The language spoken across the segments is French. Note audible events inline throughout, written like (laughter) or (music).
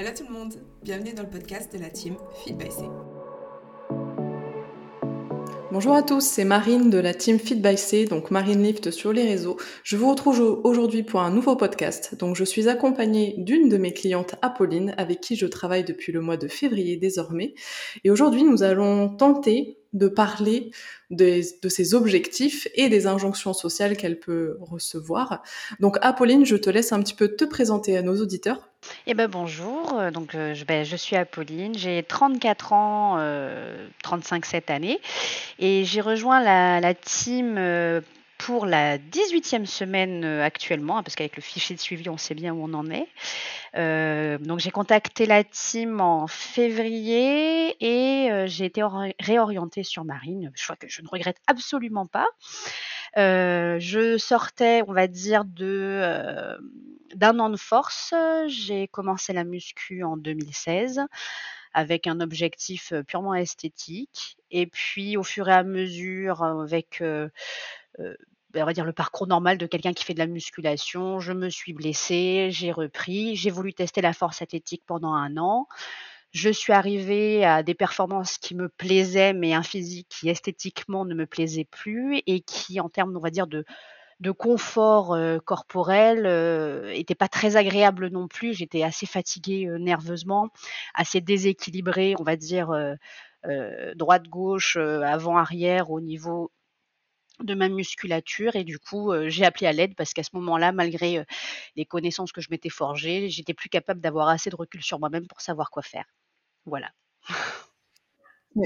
Hello tout le monde, bienvenue dans le podcast de la team Feed by C. Bonjour à tous, c'est Marine de la team Feed by C, donc Marine Lift sur les réseaux. Je vous retrouve aujourd'hui pour un nouveau podcast. Donc je suis accompagnée d'une de mes clientes, Apolline, avec qui je travaille depuis le mois de février désormais. Et aujourd'hui, nous allons tenter de parler de, ses objectifs et des injonctions sociales qu'elle peut recevoir. Donc Apolline, je te laisse un petit peu te présenter à nos auditeurs. Eh ben bonjour, euh, donc euh, je, ben, je suis Apolline, j'ai 34 ans, 35 euh, cette année, et j'ai rejoint la, la team pour la 18e semaine actuellement, hein, parce qu'avec le fichier de suivi, on sait bien où on en est. donc j'ai contacté la team en février et j'ai été réorientée sur Marine, crois que je ne regrette absolument pas. je sortais, on va dire, d'un an de force. J'ai commencé la muscu en 2016 avec un objectif purement esthétique. Et puis, au fur et à mesure, avec ben, on va dire le parcours normal de quelqu'un qui fait de la musculation, je me suis blessée, j'ai repris, j'ai voulu tester la force athlétique pendant un an. Je suis arrivée à des performances qui me plaisaient, mais un physique qui esthétiquement ne me plaisait plus et qui, en termes, on va dire, de, de confort corporel était pas très agréable non plus. J'étais assez fatiguée nerveusement, assez déséquilibrée, on va dire droite gauche, avant arrière au niveau de ma musculature et du coup j'ai appelé à l'aide parce qu'à ce moment-là malgré les connaissances que je m'étais forgées j'étais plus capable d'avoir assez de recul sur moi-même pour savoir quoi faire. Voilà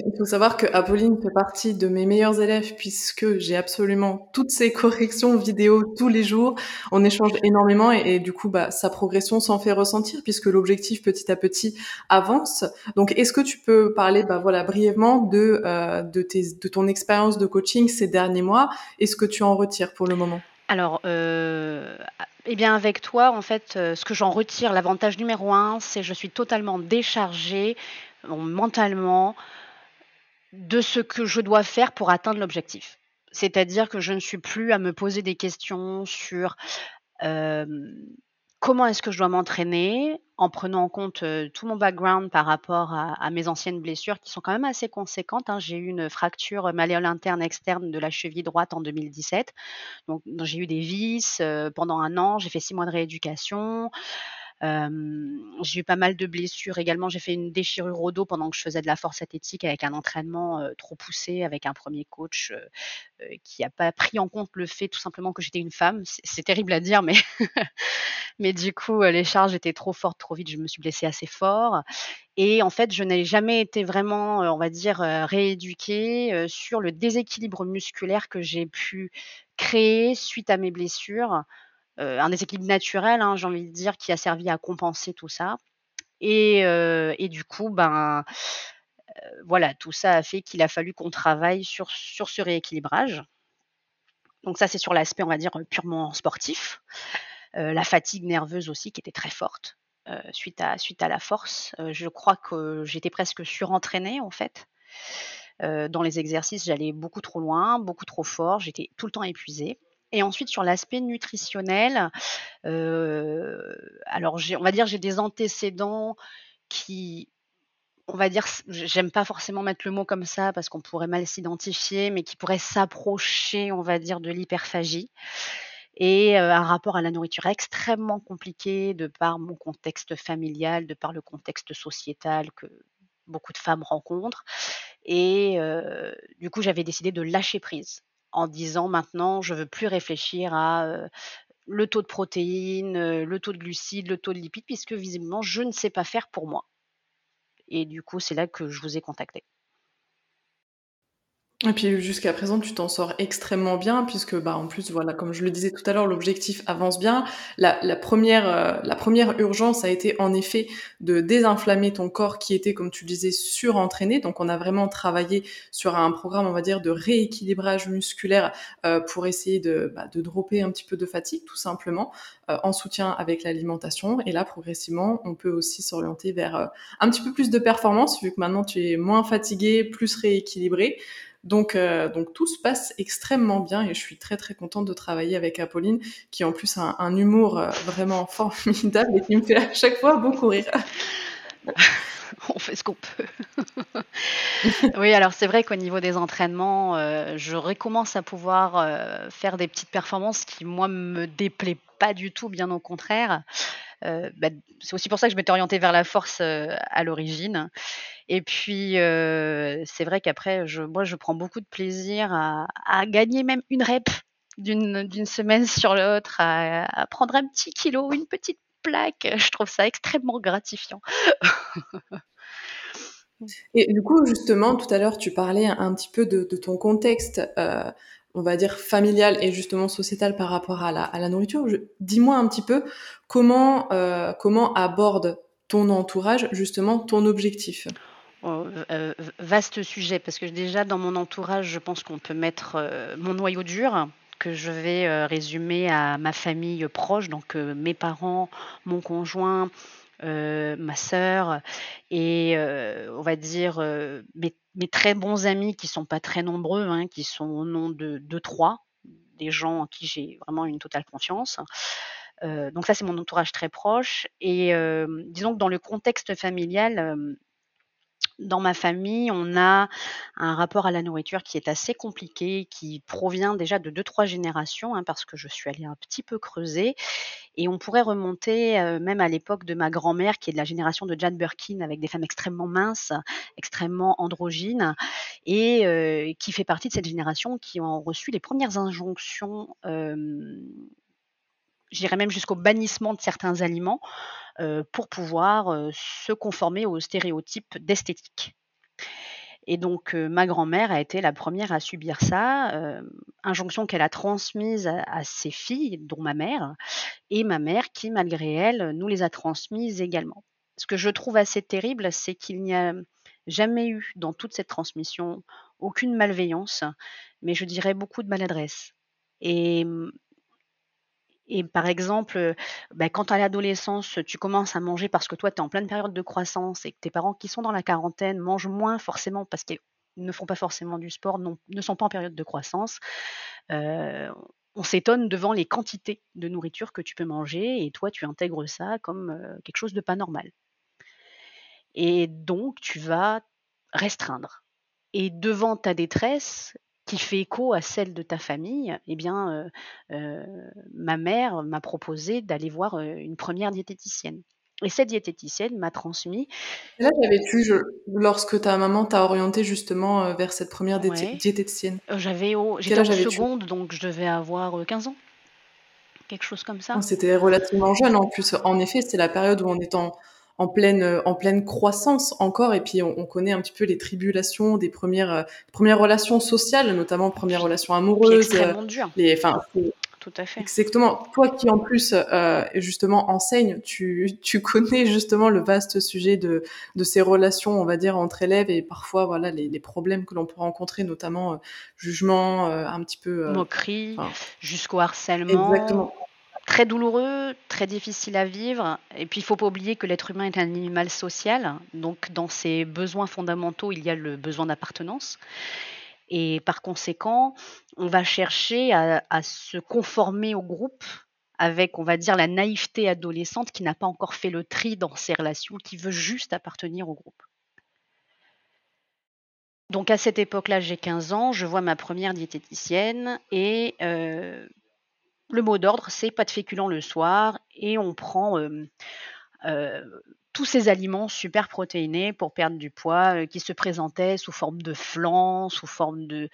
il faut savoir que Apolline fait partie de mes meilleurs élèves puisque j'ai absolument toutes ses corrections vidéo tous les jours. On échange énormément et, du coup, bah, sa progression s'en fait ressentir puisque l'objectif petit à petit avance. Donc, est-ce que tu peux parler, bah voilà, brièvement de euh, de, tes, de ton expérience de coaching ces derniers mois et ce que tu en retires pour le moment? Alors. Euh... Eh bien, avec toi, en fait, euh, ce que j'en retire, l'avantage numéro un, c'est que je suis totalement déchargée mentalement, de ce que je dois faire pour atteindre l'objectif. C'est-à-dire que je ne suis plus à me poser des questions sur comment est-ce que je dois m'entraîner en prenant en compte tout mon background par rapport à, mes anciennes blessures qui sont quand même assez conséquentes. Hein. J'ai eu une fracture malléole interne externe de la cheville droite en 2017. Donc, j'ai eu des vis pendant un an. J'ai fait six mois de rééducation j'ai eu pas mal de blessures également. J'ai fait une déchirure au dos pendant que je faisais de la force athlétique avec un entraînement trop poussé, avec un premier coach qui n'a pas pris en compte le fait tout simplement que j'étais une femme. C'est terrible à dire, mais, (laughs) mais du coup, les charges étaient trop fortes, trop vite. Je me suis blessée assez fort. Et en fait, je n'ai jamais été vraiment, on va dire, rééduquée sur le déséquilibre musculaire que j'ai pu créer suite à mes blessures un déséquilibre naturel, hein, j'ai envie de dire, qui a servi à compenser tout ça. Et, et du coup, ben, voilà, tout ça a fait qu'il a fallu qu'on travaille sur, sur ce rééquilibrage. Donc ça, c'est sur l'aspect, on va dire, purement sportif. la fatigue nerveuse aussi, qui était très forte suite, à, suite à la force. je crois que j'étais presque surentraînée, en fait. dans les exercices, j'allais beaucoup trop loin, beaucoup trop fort, j'étais tout le temps épuisée. Et ensuite sur l'aspect nutritionnel, alors on va dire j'ai des antécédents qui on va dire, j'aime pas forcément mettre le mot comme ça parce qu'on pourrait mal s'identifier, mais qui pourrait s'approcher, on va dire, de l'hyperphagie et un rapport à la nourriture extrêmement compliqué de par mon contexte familial, de par le contexte sociétal que beaucoup de femmes rencontrent. Et du coup, j'avais décidé de lâcher prise en disant maintenant je veux plus réfléchir à le taux de protéines, le taux de glucides, le taux de lipides, puisque visiblement je ne sais pas faire pour moi. Et du coup, c'est là que je vous ai contacté. Et puis jusqu'à présent, tu t'en sors extrêmement bien puisque, bah, en plus, voilà, comme je le disais tout à l'heure, l'objectif avance bien. La, la première, euh, la première urgence a été en effet de désinflammer ton corps qui était, comme tu disais, surentraîné. Donc, on a vraiment travaillé sur un programme, on va dire, de rééquilibrage musculaire euh, pour essayer de, bah, de dropper un petit peu de fatigue, tout simplement, euh, en soutien avec l'alimentation. Et là, progressivement, on peut aussi s'orienter vers un petit peu plus de performance vu que maintenant tu es moins fatigué, plus rééquilibré. Donc, euh, donc tout se passe extrêmement bien et je suis très très contente de travailler avec Apolline, qui en plus a un, humour euh, vraiment (laughs) formidable et qui me fait à chaque fois beaucoup rire. (laughs) on fait ce qu'on peut. (laughs) oui, alors c'est vrai qu'au niveau des entraînements, euh, je recommence à pouvoir faire des petites performances qui, moi, me déplaient pas du tout, bien au contraire. Bah, c'est aussi pour ça que je m'étais orientée vers la force à l'origine. Et puis, c'est vrai qu'après, moi, je prends beaucoup de plaisir à, gagner même une rep d'une semaine (laughs) sur l'autre, à, prendre un petit kilo, une petite plaque. Je trouve ça extrêmement gratifiant. (laughs) Et du coup, justement, tout à l'heure, tu parlais un, petit peu de, ton contexte, on va dire familial et justement sociétal par rapport à la, nourriture. Dis-moi un petit peu comment aborde ton entourage justement ton objectif? Oh, euh, vaste sujet, parce que déjà dans mon entourage, je pense qu'on peut mettre euh, mon noyau dur, que je vais euh, résumer à ma famille proche, donc mes parents, mon conjoint, ma sœur, et on va dire mes, très bons amis qui sont pas très nombreux, hein, qui sont au nom de deux, trois, des gens en qui j'ai vraiment une totale confiance. donc ça, c'est mon entourage très proche. Et disons que dans le contexte familial, dans ma famille, on a un rapport à la nourriture qui est assez compliqué, qui provient déjà de deux, trois générations, hein, parce que je suis allée un petit peu creuser. Et on pourrait remonter euh, même à l'époque de ma grand-mère, qui est de la génération de Jane Birkin, avec des femmes extrêmement minces, extrêmement androgynes, et euh, qui fait partie de cette génération qui ont reçu les premières injonctions j'irais même jusqu'au bannissement de certains aliments pour pouvoir se conformer aux stéréotypes d'esthétique. Et donc, ma grand-mère a été la première à subir ça, injonction qu'elle a transmise à, ses filles, dont ma mère, et ma mère qui, malgré elle, nous les a transmises également. Ce que je trouve assez terrible, c'est qu'il n'y a jamais eu dans toute cette transmission aucune malveillance, mais je dirais beaucoup de maladresse. Et mmh, et par exemple, bah, quand à l'adolescence, tu commences à manger parce que toi, tu es en pleine période de croissance et que tes parents qui sont dans la quarantaine mangent moins forcément parce qu'ils ne font pas forcément du sport, ne sont pas en période de croissance, on s'étonne devant les quantités de nourriture que tu peux manger et toi, tu intègres ça comme quelque chose de pas normal. Et donc, tu vas restreindre. Et devant ta détresse, qui fait écho à celle de ta famille, eh bien, ma mère m'a proposé d'aller voir une première diététicienne. Et cette diététicienne m'a transmis. Là, avais-tu, lorsque ta maman t'a orienté justement vers cette première diététicienne J'avais au... J'étais en seconde, donc je devais avoir 15 ans. Quelque chose comme ça. C'était relativement jeune en plus. En effet, c'est la période où on est en, en pleine euh, en pleine croissance encore et puis on, connaît un petit peu les tribulations des premières euh, premières relations sociales notamment premières relations amoureuses euh, dur. les enfin tout à fait. Exactement. Toi qui en plus justement enseigne, tu, tu connais justement le vaste sujet de, de ces relations, on va dire entre élèves et parfois voilà les, les problèmes que l'on peut rencontrer, notamment jugement, un petit peu moquerie, jusqu'au harcèlement. Exactement très douloureux, très difficile à vivre. Et puis, il faut pas oublier que l'être humain est un animal social. Donc, dans ses besoins fondamentaux, il y a le besoin d'appartenance. Et par conséquent, on va chercher à, se conformer au groupe avec, on va dire, la naïveté adolescente qui n'a pas encore fait le tri dans ses relations, qui veut juste appartenir au groupe. Donc à cette époque-là, j'ai 15 ans, je vois ma première diététicienne et euh, le mot d'ordre, c'est pas de féculents le soir et on prend tous ces aliments super protéinés pour perdre du poids qui se présentaient sous forme de flan, sous forme de,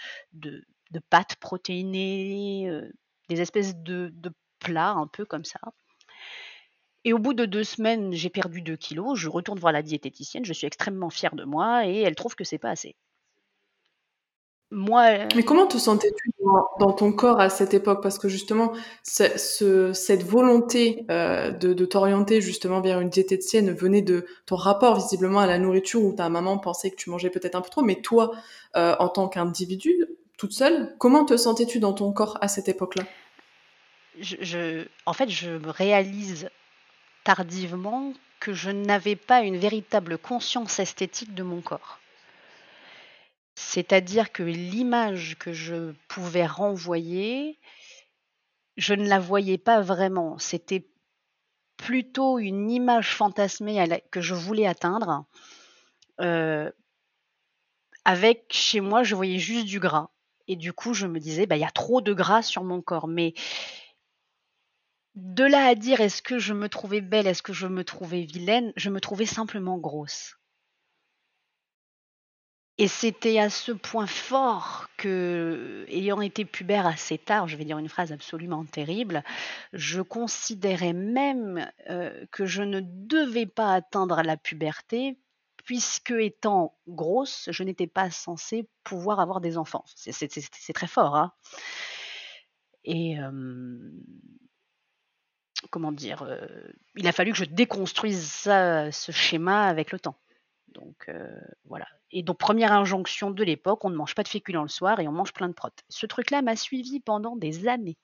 pâtes protéinées, des espèces de, de, plats un peu comme ça. Et au bout de deux semaines, j'ai perdu 2 kilos. Je retourne voir la diététicienne. Je suis extrêmement fière de moi et elle trouve que c'est pas assez. Moi, euh, Mais comment te sentais-tu dans, ton corps à cette époque? Parce que justement, cette volonté euh, de, t'orienter justement vers une diététicienne venait de ton rapport visiblement à la nourriture où ta maman pensait que tu mangeais peut-être un peu trop. Mais toi, euh, en tant qu'individu, toute seule, comment te sentais-tu dans ton corps à cette époque-là? Je, En fait, je me réalise tardivement que je n'avais pas une véritable conscience esthétique de mon corps. C'est-à-dire que l'image que je pouvais renvoyer, je ne la voyais pas vraiment. C'était plutôt une image fantasmée que je voulais atteindre. Euh, avec chez moi, je voyais juste du gras. Et du coup, je me disais, bah, il y a trop de gras sur mon corps. Mais de là à dire est-ce que je me trouvais belle, est-ce que je me trouvais vilaine, je me trouvais simplement grosse. Et c'était à ce point fort que, ayant été pubère assez tard, je vais dire une phrase absolument terrible, je considérais même euh, que je ne devais pas atteindre la puberté, puisque étant grosse, je n'étais pas censée pouvoir avoir des enfants. C'est très fort. Hein Et comment dire, euh, il a fallu que je déconstruise ce schéma avec le temps. Donc euh, voilà. Et donc première injonction de l'époque, on ne mange pas de féculents le soir et on mange plein de protes. Ce truc-là m'a suivi pendant des années.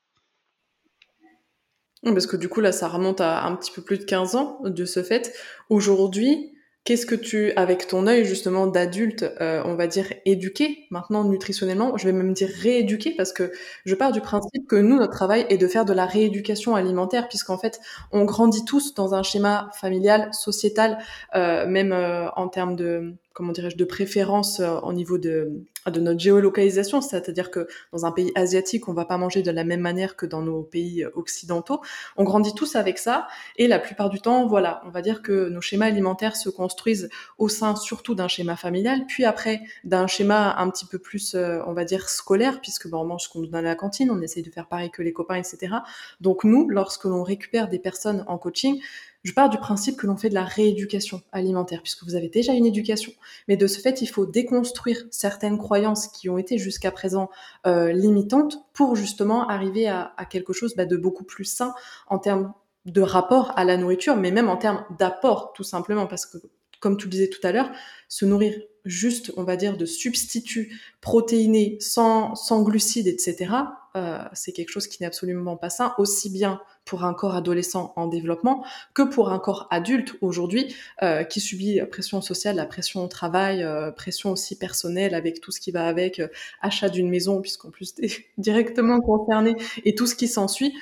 Parce que du coup là, ça remonte à un petit peu plus de 15 ans de ce fait. Aujourd'hui, Qu'est-ce que tu, avec ton œil justement d'adulte, euh, on va dire éduqué maintenant nutritionnellement, je vais même dire rééduqué parce que je pars du principe que nous, notre travail est de faire de la rééducation alimentaire puisqu'en fait, on grandit tous dans un schéma familial, sociétal, euh, même euh, en termes de comment dirais-je, de préférence euh, au niveau de, de notre géolocalisation, c'est-à-dire que dans un pays asiatique, on va pas manger de la même manière que dans nos pays euh, occidentaux. On grandit tous avec ça, et la plupart du temps, voilà, on va dire que nos schémas alimentaires se construisent au sein surtout d'un schéma familial, puis après d'un schéma un petit peu plus, euh, on va dire, scolaire, puisque bon, on mange ce qu'on nous donne à la cantine, on essaye de faire pareil que les copains, etc. Donc nous, lorsque l'on récupère des personnes en coaching, je pars du principe que l'on fait de la rééducation alimentaire, puisque vous avez déjà une éducation. Mais de ce fait, il faut déconstruire certaines croyances qui ont été jusqu'à présent euh, limitantes pour justement arriver à, quelque chose bah, de beaucoup plus sain en termes de rapport à la nourriture, mais même en termes d'apport, tout simplement, parce que comme tu le disais tout à l'heure, se nourrir juste, on va dire, de substituts protéinés sans, sans glucides, etc., euh, c'est quelque chose qui n'est absolument pas sain, aussi bien pour un corps adolescent en développement que pour un corps adulte aujourd'hui euh, qui subit la pression sociale, la pression au travail, euh, pression aussi personnelle avec tout ce qui va avec, achat d'une maison, puisqu'en plus tu es (laughs) directement concerné, et tout ce qui s'ensuit.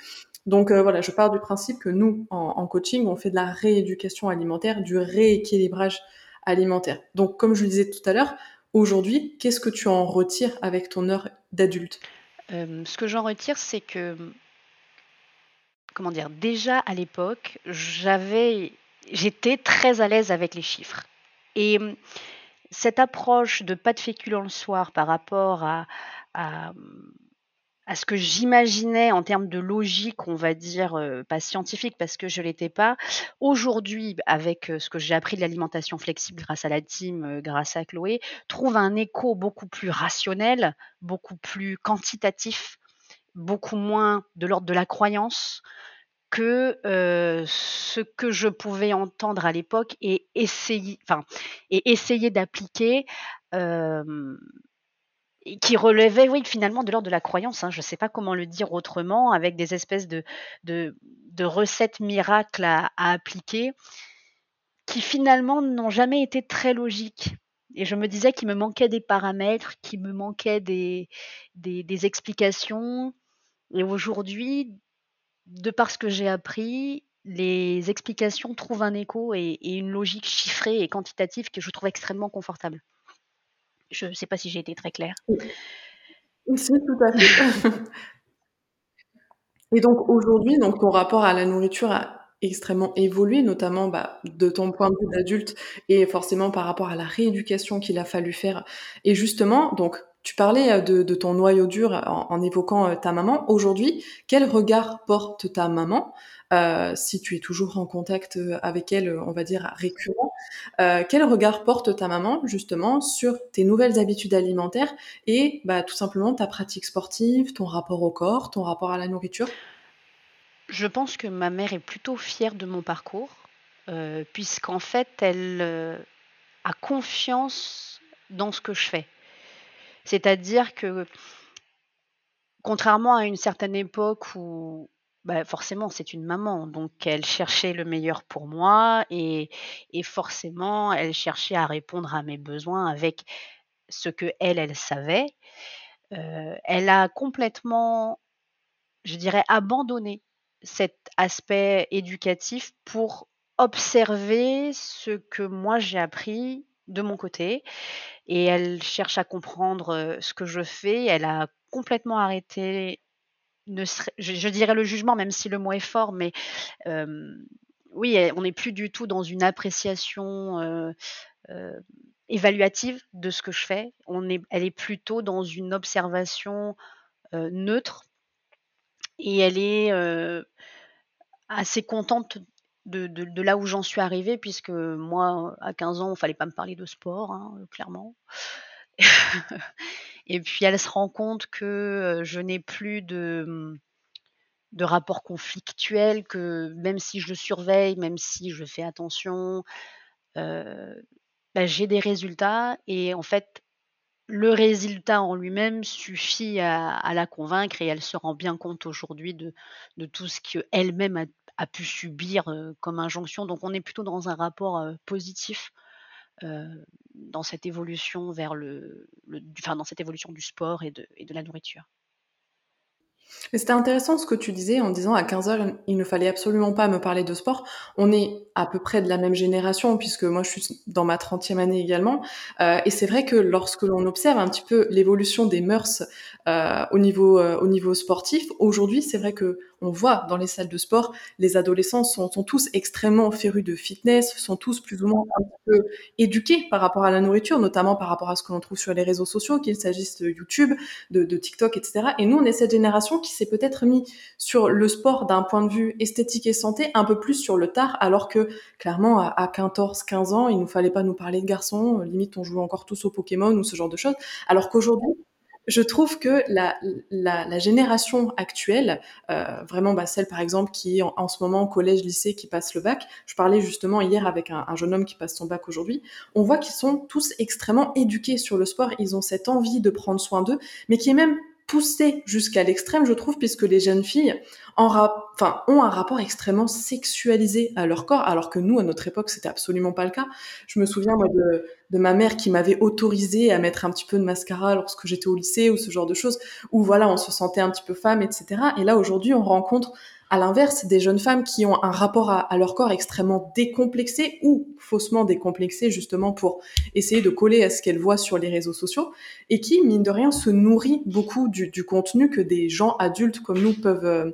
Donc voilà, je pars du principe que nous, en, coaching, on fait de la rééducation alimentaire, du rééquilibrage alimentaire. Donc, comme je le disais tout à l'heure, aujourd'hui, qu'est-ce que tu en retires avec ton heure d'adulte? Euh, Ce que j'en retire, c'est que, comment dire, déjà à l'époque, j'avais, j'étais très à l'aise avec les chiffres. Et cette approche de pas de féculents le soir par rapport à à ce que j'imaginais en termes de logique, on va dire, euh, pas scientifique parce que je l'étais pas. Aujourd'hui, avec euh, ce que j'ai appris de l'alimentation flexible grâce à la team, euh, grâce à Chloé, trouve un écho beaucoup plus rationnel, beaucoup plus quantitatif, beaucoup moins de l'ordre de la croyance que ce que je pouvais entendre à l'époque et essayer d'appliquer qui relevait, oui, finalement, de l'ordre de la croyance. Hein. Je ne sais pas comment le dire autrement, avec des espèces de, recettes miracles à, appliquer, qui finalement n'ont jamais été très logiques. Et je me disais qu'il me manquait des paramètres, qu'il me manquait des, explications. Et aujourd'hui, de par ce que j'ai appris, les explications trouvent un écho et une logique chiffrée et quantitative que je trouve extrêmement confortable. Je ne sais pas si j'ai été très claire. Si, tout à fait. (laughs) Et donc aujourd'hui, donc ton rapport à la nourriture a extrêmement évolué, notamment bah, de ton point de vue d'adulte et forcément par rapport à la rééducation qu'il a fallu faire. Et justement, donc tu parlais euh, de, ton noyau dur en, évoquant euh, ta maman. Aujourd'hui, quel regard porte ta maman euh, si tu es toujours en contact avec elle, on va dire récurrent Quel regard porte ta maman justement sur tes nouvelles habitudes alimentaires et bah, tout simplement ta pratique sportive, ton rapport au corps, ton rapport à la nourriture? Je pense que ma mère est plutôt fière de mon parcours, puisqu'en fait, elle a confiance dans ce que je fais. C'est-à-dire que, contrairement à une certaine époque où bah, forcément c'est une maman, donc elle cherchait le meilleur pour moi et, forcément elle cherchait à répondre à mes besoins avec ce que elle, elle savait, elle a complètement, je dirais, abandonné cet aspect éducatif pour observer ce que moi j'ai appris de mon côté et elle cherche à comprendre, ce que je fais. Elle a complètement arrêté ne je dirais le jugement, même si le mot est fort, mais oui, on n'est plus du tout dans une appréciation, évaluative de ce que je fais. On est elle est plutôt dans une observation, neutre et elle est, assez contente de, là où j'en suis arrivée, puisque moi, à 15 ans, il fallait pas me parler de sport, hein, clairement. (laughs) et puis elle se rend compte que je n'ai plus de, de rapport conflictuel, que même si je le surveille, même si je fais attention, bah, j'ai des résultats et en fait, le résultat en lui-même suffit à, la convaincre et elle se rend bien compte aujourd'hui de, de tout ce qu'elle-même a, a pu subir comme injonction. Donc on est plutôt dans un rapport positif dans cette évolution vers le, enfin, dans cette évolution du sport et de, et de la nourriture. C'était intéressant ce que tu disais en disant à 15 heures, il ne fallait absolument pas me parler de sport. On est à peu près de la même génération puisque moi je suis dans ma 30e année également. Euh, et c'est vrai que lorsque l'on observe un petit peu l'évolution des mœurs euh, au niveau euh, au niveau sportif, aujourd'hui c'est vrai que on voit dans les salles de sport, les adolescents sont, sont, tous extrêmement férus de fitness, sont tous plus ou moins un peu éduqués par rapport à la nourriture, notamment par rapport à ce que l'on trouve sur les réseaux sociaux, qu'il s'agisse de YouTube, de, de, TikTok, etc. Et nous, on est cette génération qui s'est peut-être mis sur le sport d'un point de vue esthétique et santé un peu plus sur le tard, alors que clairement à, 14, 15 ans, il nous fallait pas nous parler de garçons, limite on jouait encore tous au Pokémon ou ce genre de choses, alors qu'aujourd'hui, je trouve que la, la, la génération actuelle, euh, vraiment bah, celle par exemple qui est en, ce moment collège, lycée, qui passe le bac, je parlais justement hier avec un jeune homme qui passe son bac aujourd'hui, on voit qu'ils sont tous extrêmement éduqués sur le sport, ils ont cette envie de prendre soin d'eux, mais qui est même poussé jusqu'à l'extrême, je trouve, puisque les jeunes filles en ont un rapport extrêmement sexualisé à leur corps, alors que nous, à notre époque, c'était absolument pas le cas. Je me souviens, moi, de, de ma mère qui m'avait autorisé à mettre un petit peu de mascara lorsque j'étais au lycée ou ce genre de choses, où voilà, on se sentait un petit peu femme, etc. Et là, aujourd'hui, on rencontre à l'inverse, des jeunes femmes qui ont un rapport à, leur corps extrêmement décomplexé ou faussement décomplexé justement pour essayer de coller à ce qu'elles voient sur les réseaux sociaux et qui, mine de rien, se nourrit beaucoup du, contenu que des gens adultes comme nous peuvent... Euh,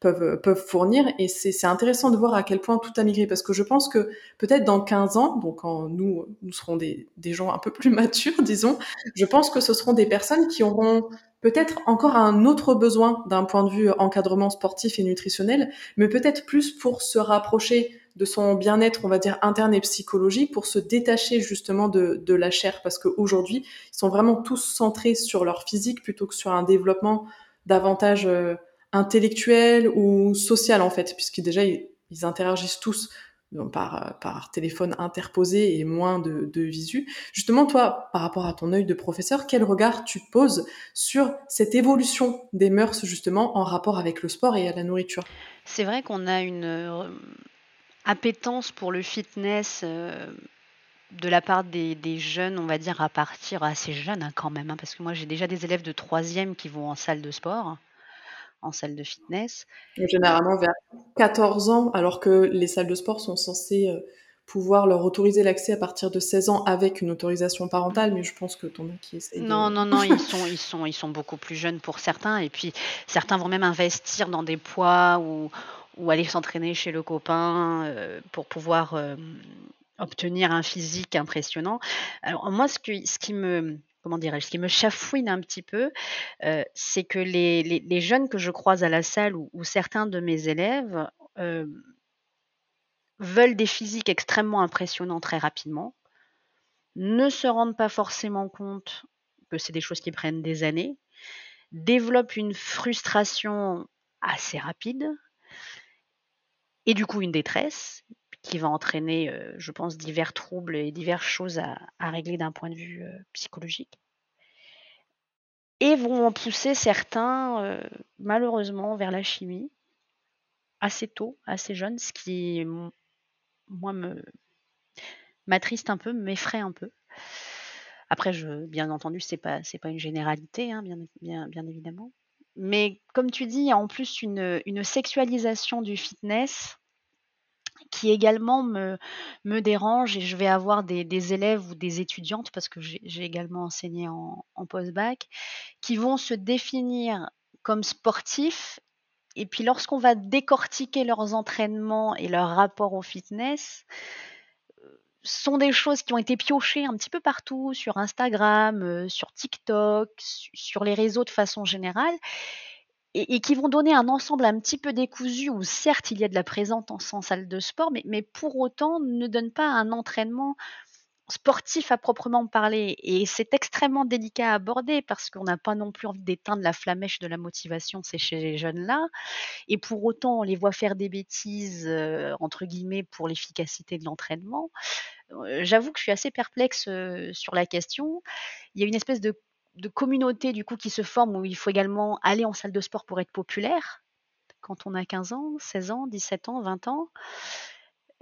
peuvent, peuvent fournir. Et c'est intéressant de voir à quel point tout a migré, parce que je pense que peut-être dans 15 ans, donc quand nous, nous serons des, des gens un peu plus (laughs) matures, disons, je pense que ce seront des personnes qui auront peut-être encore un autre besoin d'un point de vue encadrement sportif et nutritionnel, mais peut-être plus pour se rapprocher de son bien-être, on va dire, interne et psychologique, pour se détacher justement de, la chair, parce qu'aujourd'hui, ils sont vraiment tous centrés sur leur physique plutôt que sur un développement davantage euh, intellectuel ou social, en fait, puisque déjà, interagissent tous par, par téléphone interposé et moins de, visu. Justement, toi, par rapport à ton œil de professeur, quel regard tu poses sur cette évolution des mœurs, justement, en rapport avec le sport et à la nourriture? C'est vrai qu'on a une euh, appétence pour le fitness. Euh, de la part des, des, jeunes, on va dire à partir assez jeunes hein, quand même, hein, parce que moi j'ai déjà des élèves de troisième qui vont en salle de sport en salle de fitness. Généralement vers 14 ans, alors que les salles de sport sont censées euh, pouvoir leur autoriser l'accès à partir de 16 ans avec une autorisation parentale, mais je pense que ton qui essaie Non, non, non, ils sont, ils, sont, ils sont beaucoup plus jeunes pour certains, et puis certains vont même investir dans des poids ou, ou aller s'entraîner chez le copain euh, pour pouvoir euh, obtenir un physique impressionnant. Alors moi, ce, que, ce qui me comment dirais-je, ce qui me chafouine un petit peu, euh, c'est que les, jeunes que je croise à la salle ou, certains de mes élèves euh, veulent des physiques extrêmement impressionnants très rapidement, ne se rendent pas forcément compte que c'est des choses qui prennent des années, développent une frustration assez rapide et du coup une détresse qui va entraîner, euh, je pense, divers troubles et diverses choses à, régler d'un point de vue euh, psychologique. Et vont en pousser certains, euh, malheureusement, vers la chimie, assez tôt, assez jeune, ce qui, moi, m'attriste un peu, m'effraie un peu. Après, bien entendu, c'est pas c'est pas une généralité, hein, bien, évidemment. Mais comme tu dis, il y a en plus une sexualisation du fitness qui également me, me dérange et je vais avoir des, élèves ou des étudiantes, parce que j'ai également enseigné en, en post-bac, qui vont se définir comme sportifs. Et puis lorsqu'on va décortiquer leurs entraînements et leur rapport au fitness, sont des choses qui ont été piochées un petit peu partout sur Instagram, euh, sur TikTok, sur les réseaux de façon générale, et, qui vont donner un ensemble un petit peu décousu où certes il y a de la présence en salle de sport, mais, pour autant ne donne pas un entraînement sportif à proprement parler. Et c'est extrêmement délicat à aborder parce qu'on n'a pas non plus envie d'éteindre la flamèche de la motivation, c'est chez les jeunes-là. Et pour autant, on les voit faire des bêtises, euh, entre guillemets, pour l'efficacité de l'entraînement. Euh, j'avoue que je suis assez perplexe euh, sur la question. Il y a une espèce de, de communauté du coup qui se forme où il faut également aller en salle de sport pour être populaire quand on a 15 ans, 16 ans, 17 ans, 20 ans.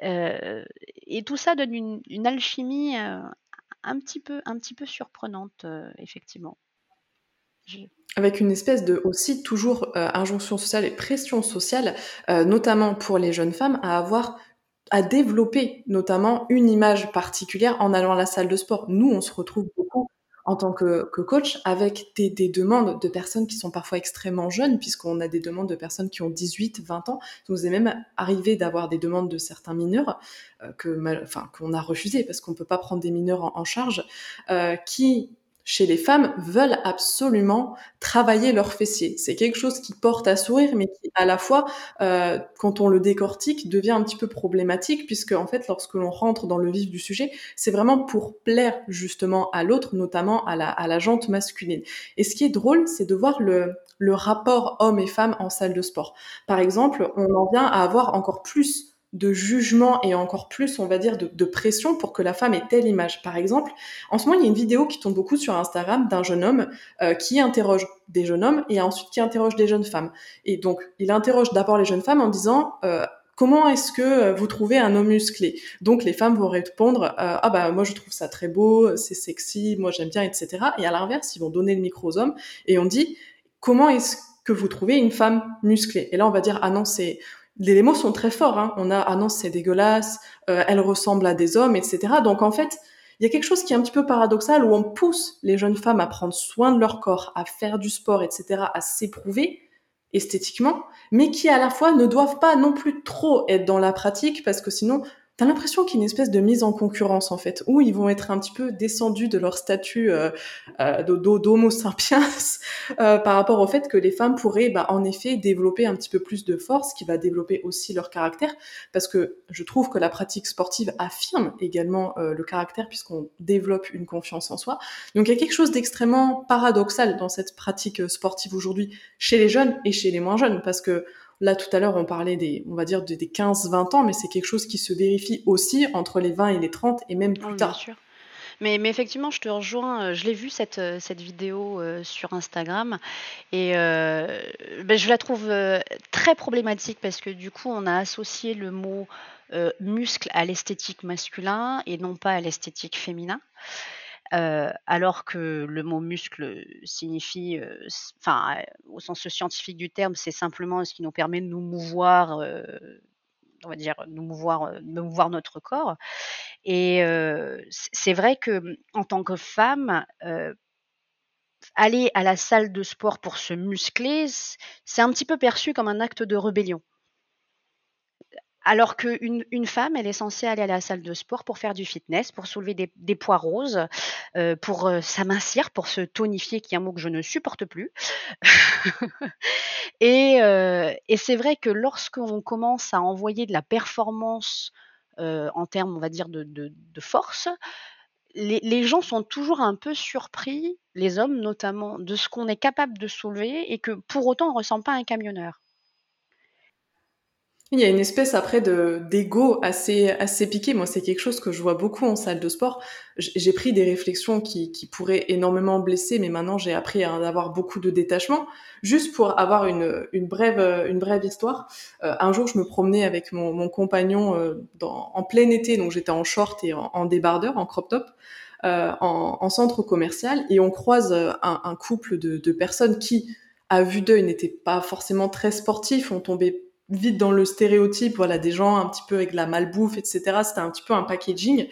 Euh, et tout ça donne une, alchimie euh, un, petit peu, un petit peu surprenante, euh, effectivement. Avec une espèce de aussi toujours injonction sociale et pression sociale, notamment pour les jeunes femmes, à avoir à développer notamment une image particulière en allant à la salle de sport. Nous, on se retrouve beaucoup en tant que, coach avec des, des, demandes de personnes qui sont parfois extrêmement jeunes, puisqu'on a des demandes de personnes qui ont 18, 20 ans. Ça nous est même arrivé d'avoir des demandes de certains mineurs euh, que, enfin, qu'on a refusé parce qu'on peut pas prendre des mineurs en, en charge, euh, qui chez les femmes veulent absolument travailler leurs fessiers. C'est quelque chose qui porte à sourire, mais qui à la fois, euh, quand on le décortique, devient un petit peu problématique, puisque en fait, lorsque l'on rentre dans le vif du sujet, c'est vraiment pour plaire justement à l'autre, notamment à la, à la jante masculine. Et ce qui est drôle, c'est de voir le, le rapport homme et femme en salle de sport. Par exemple, on en vient à avoir encore plus de jugement et encore plus, on va dire, de, pression pour que la femme ait telle image. Par exemple, en ce moment, il y a une vidéo qui tombe beaucoup sur Instagram d'un jeune homme euh, qui interroge des jeunes hommes et ensuite qui interroge des jeunes femmes. Et donc, il interroge d'abord les jeunes femmes en disant euh, comment est-ce que vous trouvez un homme musclé? Donc, les femmes vont répondre euh, ah bah moi je trouve ça très beau, c'est sexy, moi j'aime bien, etc. Et à l'inverse, ils vont donner le micro aux hommes et on dit comment est-ce que vous trouvez une femme musclée? Et là, on va dire ah non c'est les mots sont très forts. Hein. On a ah non c'est dégueulasse, euh, elle ressemble à des hommes, etc. Donc en fait, il y a quelque chose qui est un petit peu paradoxal où on pousse les jeunes femmes à prendre soin de leur corps, à faire du sport, etc., à s'éprouver esthétiquement, mais qui à la fois ne doivent pas non plus trop être dans la pratique parce que sinon t'as l'impression qu'il y a une espèce de mise en concurrence en fait, où ils vont être un petit peu descendus de leur statut euh, euh, d'homo sapiens (laughs) euh, par rapport au fait que les femmes pourraient bah, en effet développer un petit peu plus de force, qui va développer aussi leur caractère, parce que je trouve que la pratique sportive affirme également euh, le caractère puisqu'on développe une confiance en soi. Donc il y a quelque chose d'extrêmement paradoxal dans cette pratique sportive aujourd'hui chez les jeunes et chez les moins jeunes, parce que Là, tout à l'heure, on parlait des, on va dire, des 15-20 ans, mais c'est quelque chose qui se vérifie aussi entre les 20 et les 30 et même plus tard. Bien sûr. Mais, mais, effectivement, je te rejoins. Euh, je l'ai vu cette, euh, cette vidéo euh, sur Instagram et ben, je la trouve très problématique parce que du coup, on a associé le mot muscle à l'esthétique masculin et non pas à l'esthétique féminin. Euh, alors que le mot muscle signifie, euh, enfin, au sens scientifique du terme, c'est simplement ce qui nous permet de nous mouvoir, euh, on va dire, nous mouvoir, mouvoir notre corps. Et c'est vrai que en tant que femme, aller à la salle de sport pour se muscler, c'est un petit peu perçu comme un acte de rébellion. Alors qu'une une femme, elle est censée aller à la salle de sport pour faire du fitness, pour soulever des, poids roses, euh, pour euh, s'amincir, pour se tonifier, qui est un mot que je ne supporte plus. (laughs) Euh, et, c'est vrai que lorsqu'on commence à envoyer de la performance en termes, on va dire, de, force, les, les, gens sont toujours un peu surpris, les hommes notamment, de ce qu'on est capable de soulever et que pour autant on ne ressemble pas à un camionneur. Il y a une espèce après de d'ego assez assez piqué. Moi, c'est quelque chose que je vois beaucoup en salle de sport. J'ai pris des réflexions qui, qui pourraient énormément blesser, mais maintenant j'ai appris à avoir beaucoup de détachement. Juste pour avoir une, une brève une brève histoire. Euh, un jour, je me promenais avec mon, mon compagnon euh, dans, en plein été, donc j'étais en short et en, en débardeur, en crop top. en, centre commercial et on croise un, couple de, de, personnes qui, à vue d'œil, n'étaient pas forcément très sportifs, ont tombé vite dans le stéréotype, voilà, des gens un petit peu avec de la malbouffe, etc. C'était un petit peu un packaging.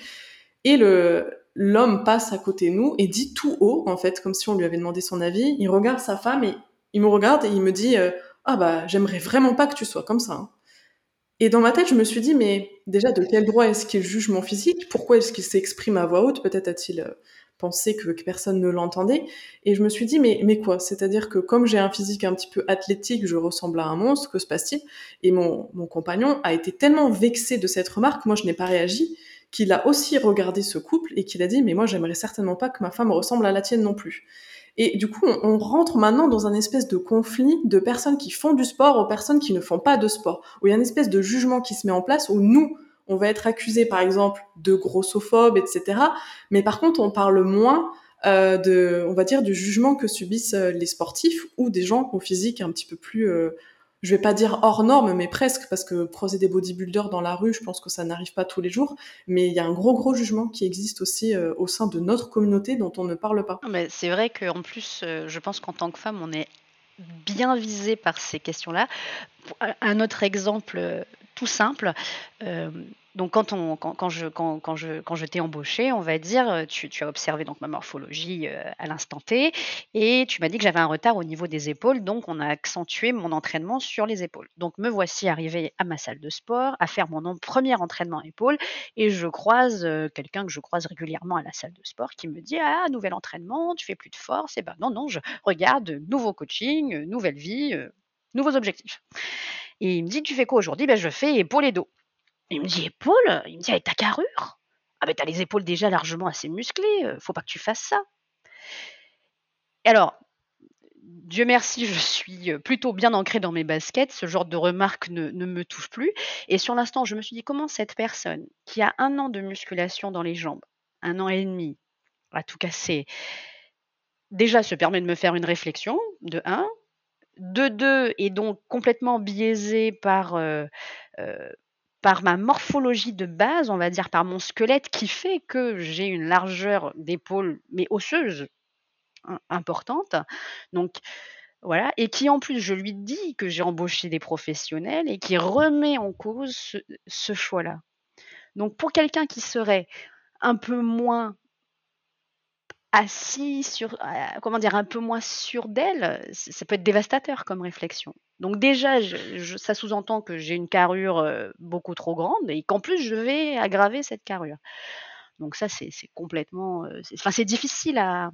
Et le l'homme passe à côté de nous et dit tout haut, en fait, comme si on lui avait demandé son avis. Il regarde sa femme et il me regarde et il me dit euh, ah bah j'aimerais vraiment pas que tu sois comme ça. Hein. Et dans ma tête, je me suis dit mais déjà de quel droit est-ce qu'il juge mon physique? Pourquoi est-ce qu'il s'exprime à voix haute? Peut-être a-t-il pensé que, personne ne l'entendait. Et je me suis dit, mais, mais quoi? C'est-à-dire que comme j'ai un physique un petit peu athlétique, je ressemble à un monstre, que se passe-t-il? Et mon, mon compagnon a été tellement vexé de cette remarque, moi je n'ai pas réagi, qu'il a aussi regardé ce couple et qu'il a dit, mais moi j'aimerais certainement pas que ma femme ressemble à la tienne non plus. Et du coup, on, rentre maintenant dans un espèce de conflit de personnes qui font du sport aux personnes qui ne font pas de sport, où il y a une espèce de jugement qui se met en place, où nous, on va être accusé par exemple de grossophobes, etc. Mais par contre, on parle moins euh, de, on va dire, du jugement que subissent euh, les sportifs ou des gens au physique un petit peu plus, euh, je vais pas dire hors norme, mais presque, parce que croiser des bodybuilders dans la rue, je pense que ça n'arrive pas tous les jours. Mais il y a un gros gros jugement qui existe aussi au sein de notre communauté dont on ne parle pas. Mais c'est vrai qu'en plus, je pense qu'en tant que femme, on est bien visé par ces questions-là. Un autre exemple tout simple. Euh, donc quand, on, quand, quand je, t'ai embauché, on va dire, euh, tu, as observé donc ma morphologie euh, à l'instant T et tu m'as dit que j'avais un retard au niveau des épaules, donc on a accentué mon entraînement sur les épaules. Donc me voici arrivé à ma salle de sport, à faire mon premier entraînement épaules et je croise quelqu'un que je croise régulièrement à la salle de sport qui me dit ah nouvel entraînement, tu fais plus de force, et ben non non je regarde nouveau coaching, nouvelle vie, nouveaux objectifs. Et il me dit, tu fais quoi aujourd'hui? Ben, Je fais épaule et dos. Il me dit, épaule Il me dit, avec ta carrure? Ah ben t'as les épaules déjà largement assez musclées, euh, faut pas que tu fasses ça. Et alors, Dieu merci, je suis euh, plutôt bien ancrée dans mes baskets, ce genre de remarques ne, me touche plus. Et sur l'instant, je me suis dit, comment cette personne qui a un an de musculation dans les jambes, un an et demi, à tout casser, déjà se permet de me faire une réflexion, de un, de deux est donc complètement biaisé par, euh, par ma morphologie de base, on va dire par mon squelette, qui fait que j'ai une largeur d'épaule, mais osseuse, importante. Donc, voilà, et qui en plus, je lui dis que j'ai embauché des professionnels et qui remet en cause ce, choix-là. Donc, pour quelqu'un qui serait un peu moins assis sur, euh, comment dire, un peu moins sûr d'elle, ça peut être dévastateur comme réflexion. Donc déjà, ça sous-entend que j'ai une carrure euh, beaucoup trop grande et qu'en plus je vais aggraver cette carrure. Donc ça, c'est complètement, euh, enfin c'est difficile à,